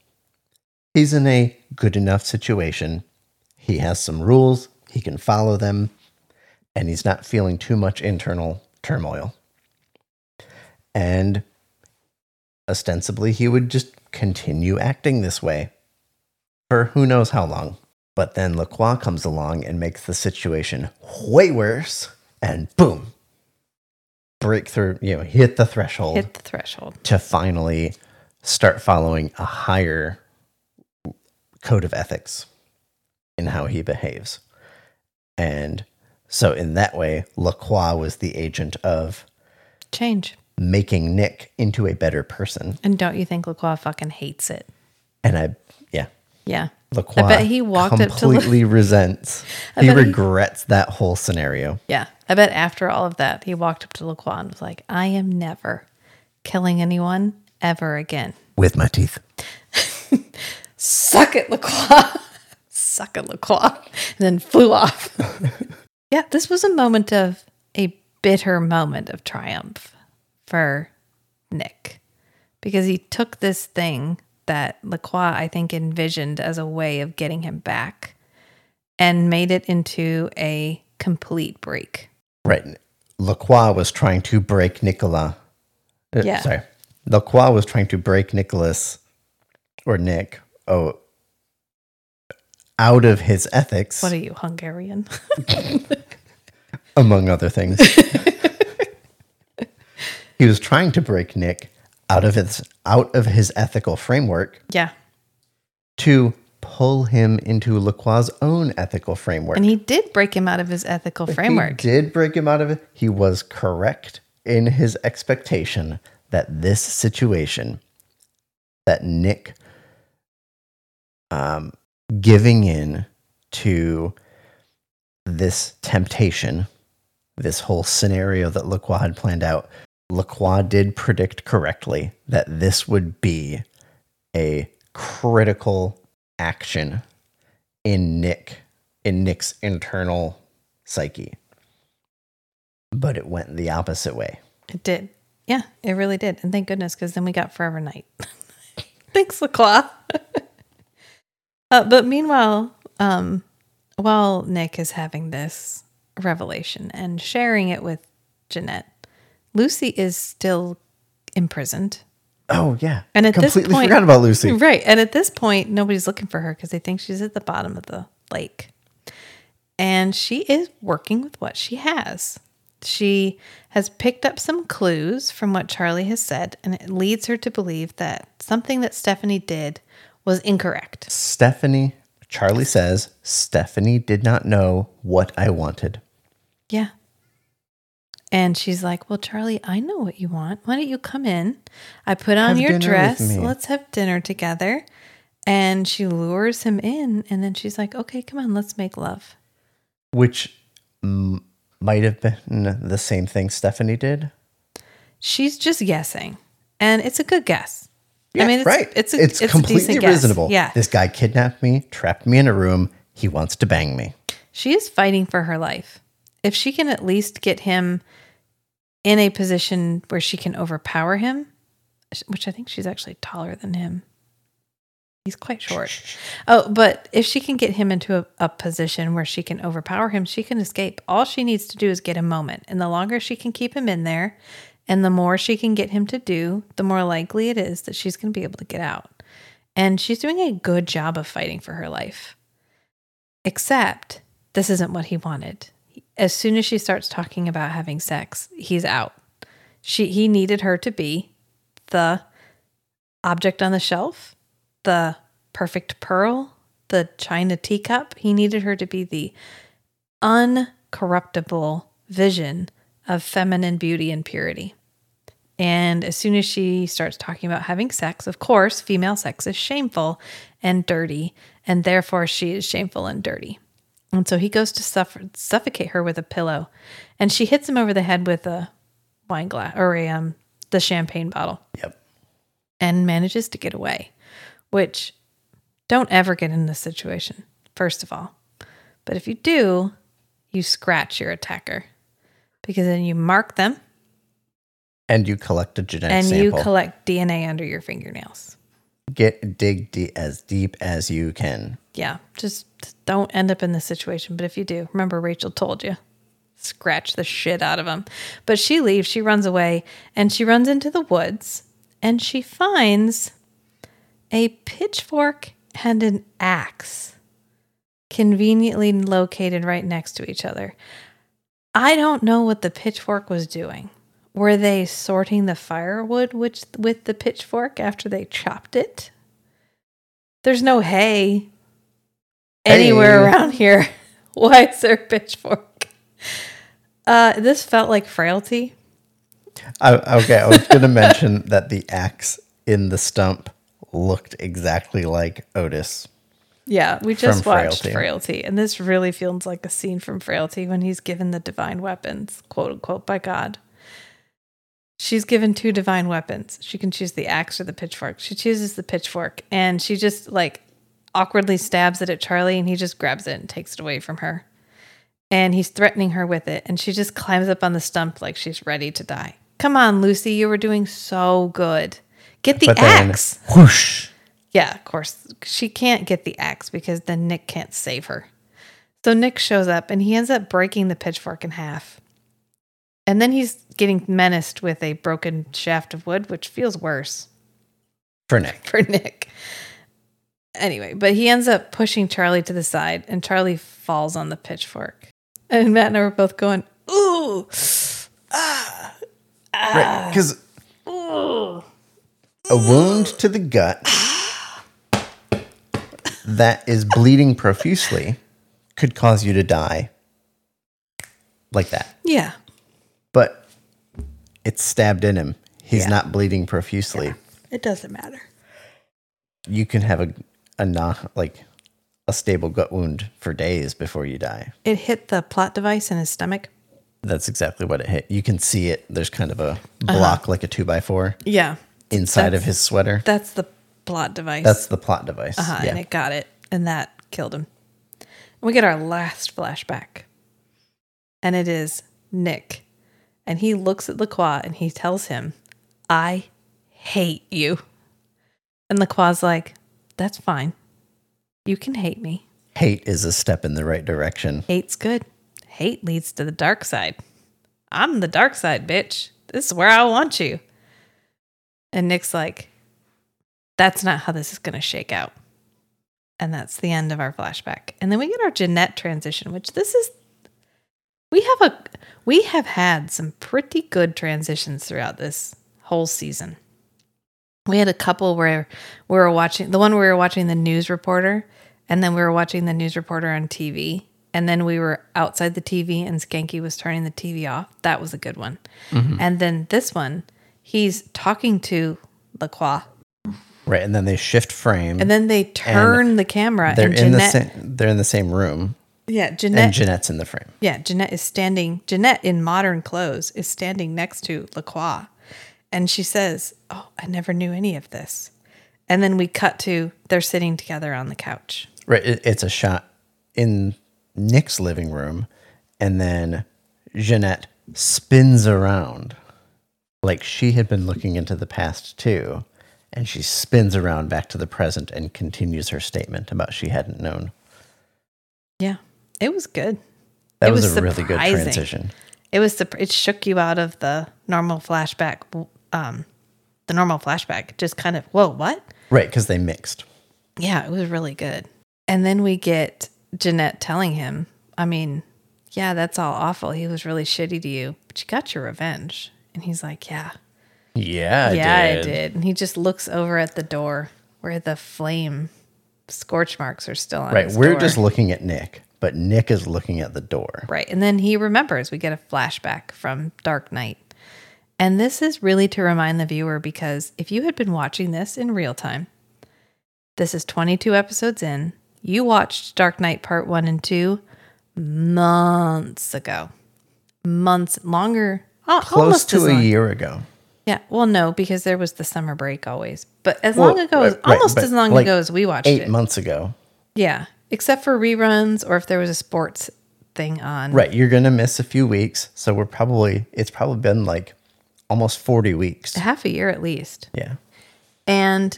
Speaker 4: He's in a good enough situation. He has some rules, he can follow them, and he's not feeling too much internal turmoil. And ostensibly, he would just continue acting this way for who knows how long. But then Lacroix comes along and makes the situation way worse, and boom, break through, you know, hit the threshold
Speaker 1: Hit the threshold.
Speaker 4: to finally start following a higher code of ethics in how he behaves. And so, in that way, Lacroix was the agent of
Speaker 1: Change.
Speaker 4: making Nick into a better person.
Speaker 1: And don't you think Lacroix fucking hates it?
Speaker 4: And I, yeah,
Speaker 1: Yeah.
Speaker 4: Lacroix
Speaker 1: I bet he walked up to
Speaker 4: completely resents. He
Speaker 1: bet he-
Speaker 4: regrets that whole scenario.
Speaker 1: Yeah. I bet after all of that, he walked up to Lacroix and was like, I am never killing anyone ever again.
Speaker 4: With my teeth.
Speaker 1: Suck it, Lacroix. Suck it, Lacroix. And then flew off. yeah, this was a moment of a bitter moment of triumph for Nick because he took this thing that Lacroix, I think, envisioned as a way of getting him back and made it into a complete break.
Speaker 4: Right. Lacroix was trying to break Nicola. uh,
Speaker 1: Yeah.
Speaker 4: Sorry. Lacroix was trying to break Nicholas or Nick oh, out of his ethics,
Speaker 1: What are you, Hungarian?
Speaker 4: among other things. he was trying to break Nick out of his out of his ethical framework
Speaker 1: yeah.
Speaker 4: to pull him into Lacroix's own ethical framework.
Speaker 1: And he did break him out of his ethical framework.
Speaker 4: He did break him out of it. He was correct in his expectation that this situation that Nick um, giving in to this temptation, this whole scenario that Lacroix had planned out. Lacroix did predict correctly that this would be a critical action in Nick, in Nick's internal psyche. But it went the opposite way.
Speaker 1: It did. Yeah, it really did. And thank goodness, because then we got Forever Knight. Thanks, LaClaw. uh, but meanwhile, um, while Nick is having this revelation and sharing it with Janette, Lucy is still imprisoned.
Speaker 4: Oh yeah,
Speaker 1: And at
Speaker 4: completely
Speaker 1: this point,
Speaker 4: forgot about Lucy.
Speaker 1: Right. And at this point, nobody's looking for her because they think she's at the bottom of the lake. And she is working with what she has. She has picked up some clues from what Charlie has said, and it leads her to believe that something that Stephanie did was incorrect.
Speaker 4: Stephanie, Charlie says Stephanie did not know what I wanted.
Speaker 1: Yeah. And she's like, Well, Charlie, I know what you want. Why don't you come in? I put on
Speaker 4: Have
Speaker 1: your dress. Let's have dinner together. And she lures him in. And then she's like, Okay, come on, let's make love.
Speaker 4: which mm, might have been the same thing Stephanie did.
Speaker 1: She's just guessing. And it's a good guess.
Speaker 4: Yeah,
Speaker 1: I mean, it's,
Speaker 4: right.
Speaker 1: It's, a,
Speaker 4: it's,
Speaker 1: it's
Speaker 4: completely
Speaker 1: guess.
Speaker 4: reasonable.
Speaker 1: Yeah.
Speaker 4: This guy kidnapped me, trapped me in a room. He wants to bang me.
Speaker 1: She is fighting for her life. If she can at least get him in a position where she can overpower him, which I think she's actually taller than him. He's quite short. Oh, but if she can get him into a, a position where she can overpower him, she can escape. All she needs to do is get a moment. And the longer she can keep him in there and the more she can get him to do, the more likely it is that she's going to be able to get out. And she's doing a good job of fighting for her life. Except this isn't what he wanted. As soon as she starts talking about having sex, he's out. She he needed her to be the object on the shelf, the perfect pearl, the china teacup. He needed her to be the uncorruptible vision of feminine beauty and purity. And as soon as she starts talking about having sex, of course, female sex is shameful and dirty, and therefore she is shameful and dirty. And so he goes to suffer, suffocate her with a pillow, and she hits him over the head with a wine glass or a um, the champagne bottle,
Speaker 4: Yep.
Speaker 1: and manages to get away. Which don't ever get in this situation, first of all. But if you do, you scratch your attacker because then you mark them
Speaker 4: And you collect a genetic
Speaker 1: and
Speaker 4: sample.
Speaker 1: you collect DNA under your fingernails.
Speaker 4: Get dig de- as deep as you can.
Speaker 1: Yeah, just don't end up in this situation. But if you do, remember Rachel told you, scratch the shit out of them. But she leaves, she runs away, and she runs into the woods and she finds a pitchfork and an axe conveniently located right next to each other. I don't know what the pitchfork was doing. Were they sorting the firewood which, with the pitchfork after they chopped it? There's no hay anywhere
Speaker 4: Hey.
Speaker 1: around here. Why is there a pitchfork? Uh, this felt like frailty.
Speaker 4: I, okay, I was going to mention that the axe in the stump looked exactly like Otis.
Speaker 1: Yeah, we just watched
Speaker 4: Frailty.
Speaker 1: Frailty. and this really feels like a scene from Frailty when he's given the divine weapons, quote unquote, by God. She's given two divine weapons. She can choose the axe or the pitchfork. She chooses the pitchfork and she just like awkwardly stabs it at Charlie and he just grabs it and takes it away from her. And he's threatening her with it and she just climbs up on the stump like she's ready to die. Come on, Lucy, you were doing so good. Get the
Speaker 4: But then,
Speaker 1: axe.
Speaker 4: whoosh.
Speaker 1: Yeah, of course. She can't get the axe because then Nick can't save her. So Nick shows up and he ends up breaking the pitchfork in half. And then he's getting menaced with a broken shaft of wood, which feels worse
Speaker 4: For Nick.
Speaker 1: for Nick. Anyway, but he ends up pushing Charlie to the side and Charlie falls on the pitchfork. And Matt and I were both going, ooh, ah,
Speaker 4: Right. Because a wound to the gut that is bleeding profusely could cause you to die like that.
Speaker 1: yeah.
Speaker 4: But it's stabbed in him. He's
Speaker 1: Yeah.
Speaker 4: not bleeding profusely.
Speaker 1: It doesn't matter.
Speaker 4: You can have a, a not like a stable gut wound for days before you die.
Speaker 1: It hit the plot device in his stomach.
Speaker 4: That's exactly what it hit. You can see it. There's kind of a uh-huh. block like a two by four
Speaker 1: Yeah.
Speaker 4: Inside of his sweater.
Speaker 1: That's the plot device.
Speaker 4: That's the plot device.
Speaker 1: uh-huh,
Speaker 4: yeah.
Speaker 1: and it got it, and that killed him. We get our last flashback, and it is Nick, and he looks at Lacroix and he tells him, "I hate you," and Lacroix's like, "That's fine, you can hate me.
Speaker 4: Hate is a step in the right direction.
Speaker 1: Hate's good. Hate leads to the dark side. I'm the dark side, bitch. This is where I want you." And Nick's like, that's not how this is going to shake out. And that's the end of our flashback. And then we get our Janette transition, which this is we have a we have had some pretty good transitions throughout this whole season. We had a couple where we were watching the one where we were watching the news reporter, and then we were watching the news reporter on TV, and then we were outside the TV and Skanky was turning the TV off. That was a good one. Mm-hmm. And then this one, he's talking to Lacroix
Speaker 4: Right. And then they shift frame.
Speaker 1: and then they turn the camera
Speaker 4: they're
Speaker 1: and
Speaker 4: in
Speaker 1: Janette,
Speaker 4: the same they're in the same room.
Speaker 1: yeah,
Speaker 4: And
Speaker 1: Janette,
Speaker 4: Janette's in the frame.
Speaker 1: yeah, Janette is standing. Janette in modern clothes is standing next to Lacroix, and she says, "Oh, I never knew any of this." And then we cut to they're sitting together on the couch.
Speaker 4: Right. It, it's a shot in Nick's living room, and then Janette spins around like she had been looking into the past too. And she spins around back to the present and continues her statement about she hadn't known.
Speaker 1: Yeah, it was good.
Speaker 4: That
Speaker 1: It
Speaker 4: was,
Speaker 1: was
Speaker 4: a really good transition.
Speaker 1: It was the it shook you out of the normal flashback. Um, the normal flashback just kind of whoa, what?
Speaker 4: Right, because they mixed.
Speaker 1: Yeah, it was really good. And then we get Janette telling him, I mean, yeah, that's all awful. He was really shitty to you, but you got your revenge. And he's like, yeah,
Speaker 4: Yeah,
Speaker 1: yeah, I did. And he just looks over at the door where the flame scorch marks are still on.
Speaker 4: Right, we're
Speaker 1: door.
Speaker 4: just looking at Nick, but Nick is looking at the door.
Speaker 1: Right. And then he remembers we get a flashback from Dark Knight. And this is really to remind the viewer because if you had been watching this in real time, this is 22 episodes in. You watched Dark Knight Part 1 and 2 months ago. Months longer. Al-
Speaker 4: Close
Speaker 1: almost
Speaker 4: to a year ago.
Speaker 1: Yeah. Well, no, because there was the summer break always. But as
Speaker 4: Well,
Speaker 1: long ago, as,
Speaker 4: right, right,
Speaker 1: almost
Speaker 4: but
Speaker 1: as long
Speaker 4: like
Speaker 1: ago as we watched
Speaker 4: Eight
Speaker 1: it.
Speaker 4: months ago.
Speaker 1: Yeah. Except for reruns or if there was a sports thing on.
Speaker 4: Right, you're gonna miss a few weeks, so we're probably it's probably been like almost forty weeks.
Speaker 1: Half a year at least.
Speaker 4: Yeah,
Speaker 1: and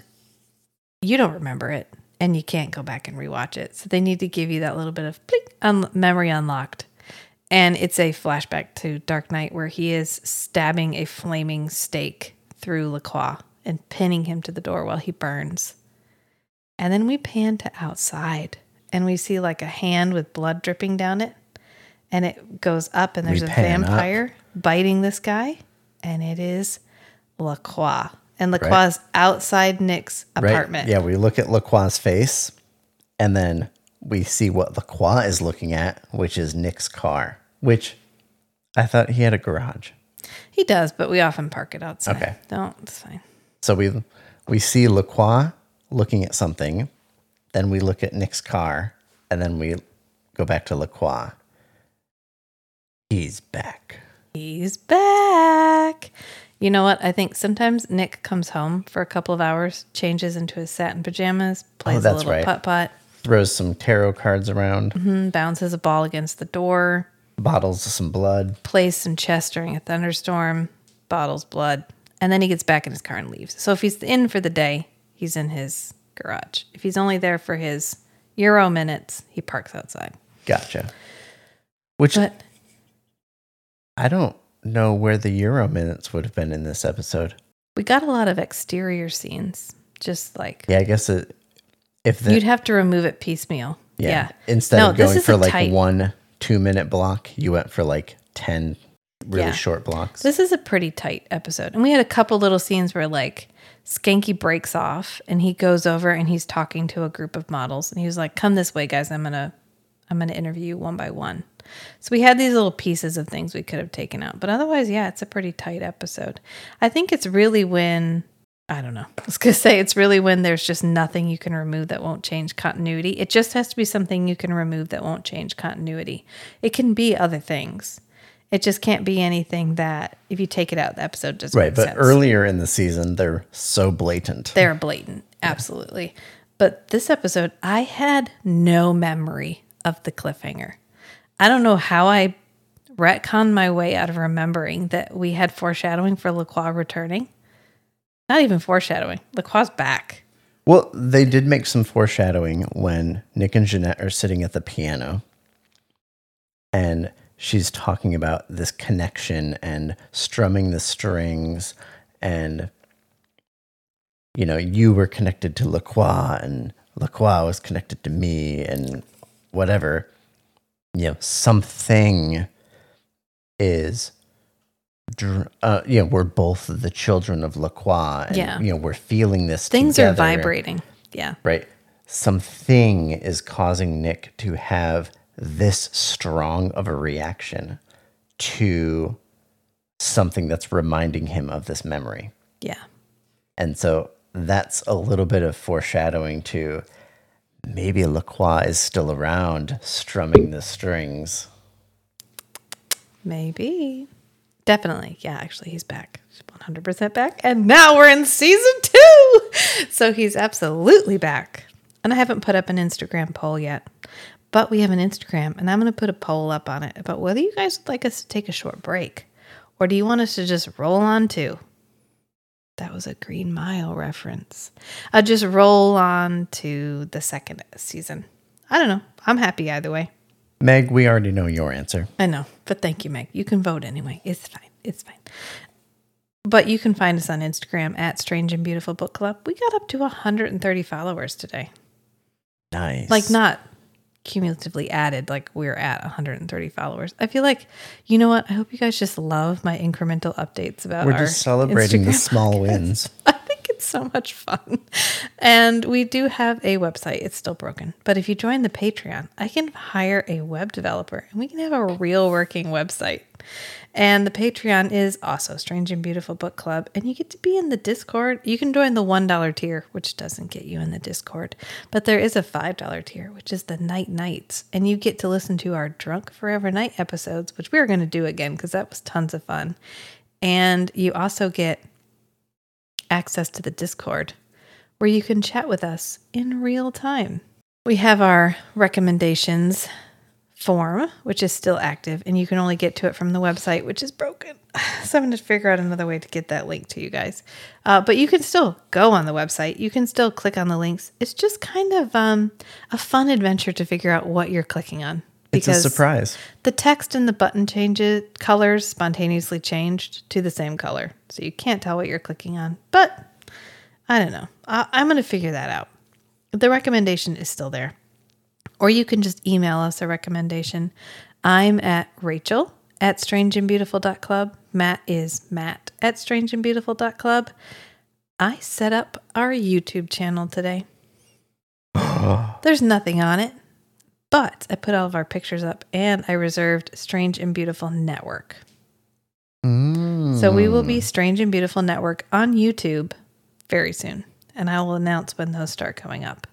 Speaker 1: you don't remember it and you can't go back and rewatch it. So they need to give you that little bit of blink, un- memory unlocked. And it's a flashback to Dark Knight where he is stabbing a flaming stake through Lacroix and pinning him to the door while he burns. And then we pan to outside and we see like a hand with blood dripping down it. And it goes up and there's
Speaker 4: We
Speaker 1: a
Speaker 4: pan up.
Speaker 1: vampire biting this guy. And it is Lacroix. And Lacroix is outside Nick's
Speaker 4: right.
Speaker 1: apartment.
Speaker 4: Yeah, we look at Lacroix's face, and then we see what Lacroix is looking at, which is Nick's car. Which I thought he had a garage.
Speaker 1: He does, but we often park it outside.
Speaker 4: Okay.
Speaker 1: Don't, it's fine.
Speaker 4: So we we see Lacroix looking at something, then we look at Nick's car, and then we go back to Lacroix. He's back.
Speaker 1: He's back. You know what? I think sometimes Nick comes home for a couple of hours, changes into his satin pajamas, oh, plays a
Speaker 4: Oh, that's
Speaker 1: little
Speaker 4: right.
Speaker 1: putt putt,
Speaker 4: Throws some tarot cards around,
Speaker 1: mm, bounces a ball against the door,
Speaker 4: bottles some blood.
Speaker 1: plays some chess during a thunderstorm, bottles blood, and then he gets back in his car and leaves. So if he's in for the day, he's in his garage. If he's only there for his Euro minutes, he parks outside.
Speaker 4: Gotcha. Which
Speaker 1: But
Speaker 4: I don't know where the Euro minutes would have been in this episode.
Speaker 1: we got a lot of exterior scenes, just like
Speaker 4: Yeah, I guess it, if the
Speaker 1: you'd have to remove it piecemeal.
Speaker 4: yeah,
Speaker 1: Yeah.
Speaker 4: instead
Speaker 1: No,
Speaker 4: of going for like
Speaker 1: tight-
Speaker 4: one two minute block, you went for like ten really
Speaker 1: Yeah.
Speaker 4: short blocks.
Speaker 1: This is a pretty tight episode. And we had a couple little scenes where like Skanky breaks off and he goes over and he's talking to a group of models and he was like, Come this way, guys. I'm gonna I'm gonna interview you one by one. So we had these little pieces of things we could have taken out. But otherwise, yeah, it's a pretty tight episode. I think it's really when I don't know. I was going to say it's really when there's just nothing you can remove that won't change continuity. It just has to be something you can remove that won't change continuity. It can be other things. It just can't be anything that if you take it out, the episode doesn't
Speaker 4: Right,
Speaker 1: make
Speaker 4: but
Speaker 1: sense.
Speaker 4: earlier in the season, they're so blatant.
Speaker 1: They're blatant, absolutely. But this episode, I had no memory of the cliffhanger. I don't know how I retconned my way out of remembering that we had foreshadowing for Lacroix returning. Not even foreshadowing. Lacroix's back.
Speaker 4: Well, they did make some foreshadowing when Nick and Janette are sitting at the piano and she's talking about this connection and strumming the strings and you know, you were connected to Lacroix and Lacroix was connected to me and whatever. You know, something is uh, you know, we're both the children of Lacroix and
Speaker 1: Yeah.
Speaker 4: you know, we're feeling this
Speaker 1: Things are vibrating. Yeah.
Speaker 4: right? Something is causing Nick to have this strong of a reaction to something that's reminding him of this memory.
Speaker 1: Yeah.
Speaker 4: And so that's a little bit of foreshadowing to maybe Lacroix is still around strumming the strings.
Speaker 1: Maybe. Definitely. Yeah, actually, he's back. He's 100% back. And now we're in season two. So he's absolutely back. And I haven't put up an Instagram poll yet, but we have an Instagram, and I'm going to put a poll up on it about whether you guys would like us to take a short break or do you want us to just roll on to. That was a Green Mile reference. Uh, just roll on to the second season. I don't know. I'm happy either way.
Speaker 4: Meg, we already know your answer.
Speaker 1: I know, but thank you, Meg. You can vote anyway. It's fine. It's fine. But you can find us on Instagram at Strange and Beautiful Book Club. We got up to 130 followers today.
Speaker 4: Nice.
Speaker 1: Like, not cumulatively added, like we're at 130 followers. I feel like, you know what? I hope you guys just love my incremental updates about
Speaker 4: We're just celebrating the small
Speaker 1: podcast.
Speaker 4: wins.
Speaker 1: It's so much fun. And we do have a website. It's still broken. But if you join the Patreon, I can hire a web developer and we can have a real working website. And the Patreon is also Strange and Beautiful Book Club. And you get to be in the Discord. You can join the $1 tier, which doesn't get you in the Discord. But there is a $5 tier, which is the Night Nights. And you get to listen to our Drunk Forever Knight episodes, which we're going to do again because that was tons of fun. And you also get access to the Discord where you can chat with us in real time. We have our recommendations form, which is still active, and you can only get to it from the website, which is broken. So I'm going to figure out another way to get that link to you guys. Uh, but you can still go on the website. You can still click on the links. It's just kind of um, a fun adventure to figure out what you're clicking on.
Speaker 4: It's a surprise.
Speaker 1: The text and the button changes colors spontaneously changed to the same color, so you can't tell what you're clicking on. But I don't know. I, I'm going to figure that out. The recommendation is still there, or you can just email us a recommendation. I'm at Rachel at strangeandbeautiful.club. Matt is Matt at strangeandbeautiful.club. I set up our YouTube channel today. There's nothing on it, but I put all of our pictures up and I reserved Strange and Beautiful Network. Mm. So we will be Strange and Beautiful Network on YouTube very soon, and I will announce when those start coming up.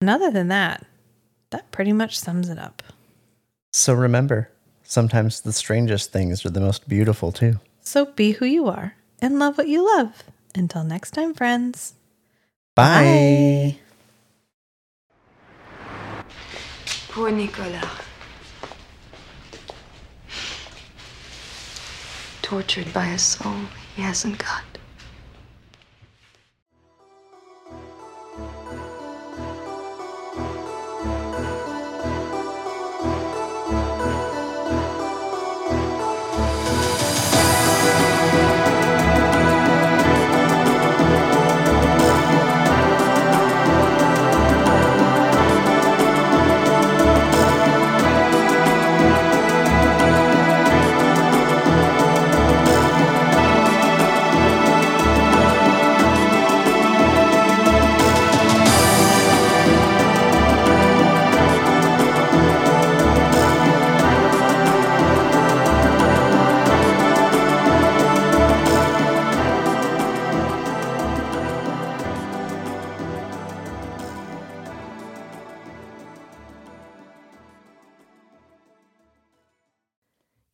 Speaker 1: And other than that, that pretty much sums it up.
Speaker 4: So remember, sometimes the strangest things are the most beautiful too.
Speaker 1: So be who you are and love what you love. Until next time, friends.
Speaker 4: Bye.
Speaker 6: Poor Nicolas. Tortured by a soul he hasn't got.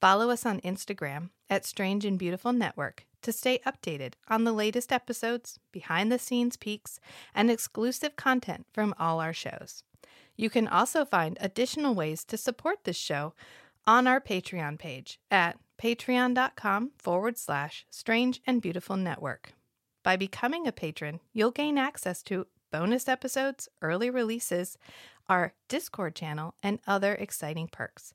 Speaker 1: Follow us on Instagram at Strange and Beautiful Network to stay updated on the latest episodes, behind the scenes peaks, and exclusive content from all our shows. You can also find additional ways to support this show on our Patreon page at patreon.com forward slash strange and beautiful network. By becoming a patron, you'll gain access to bonus episodes, early releases, our Discord channel, and other exciting perks.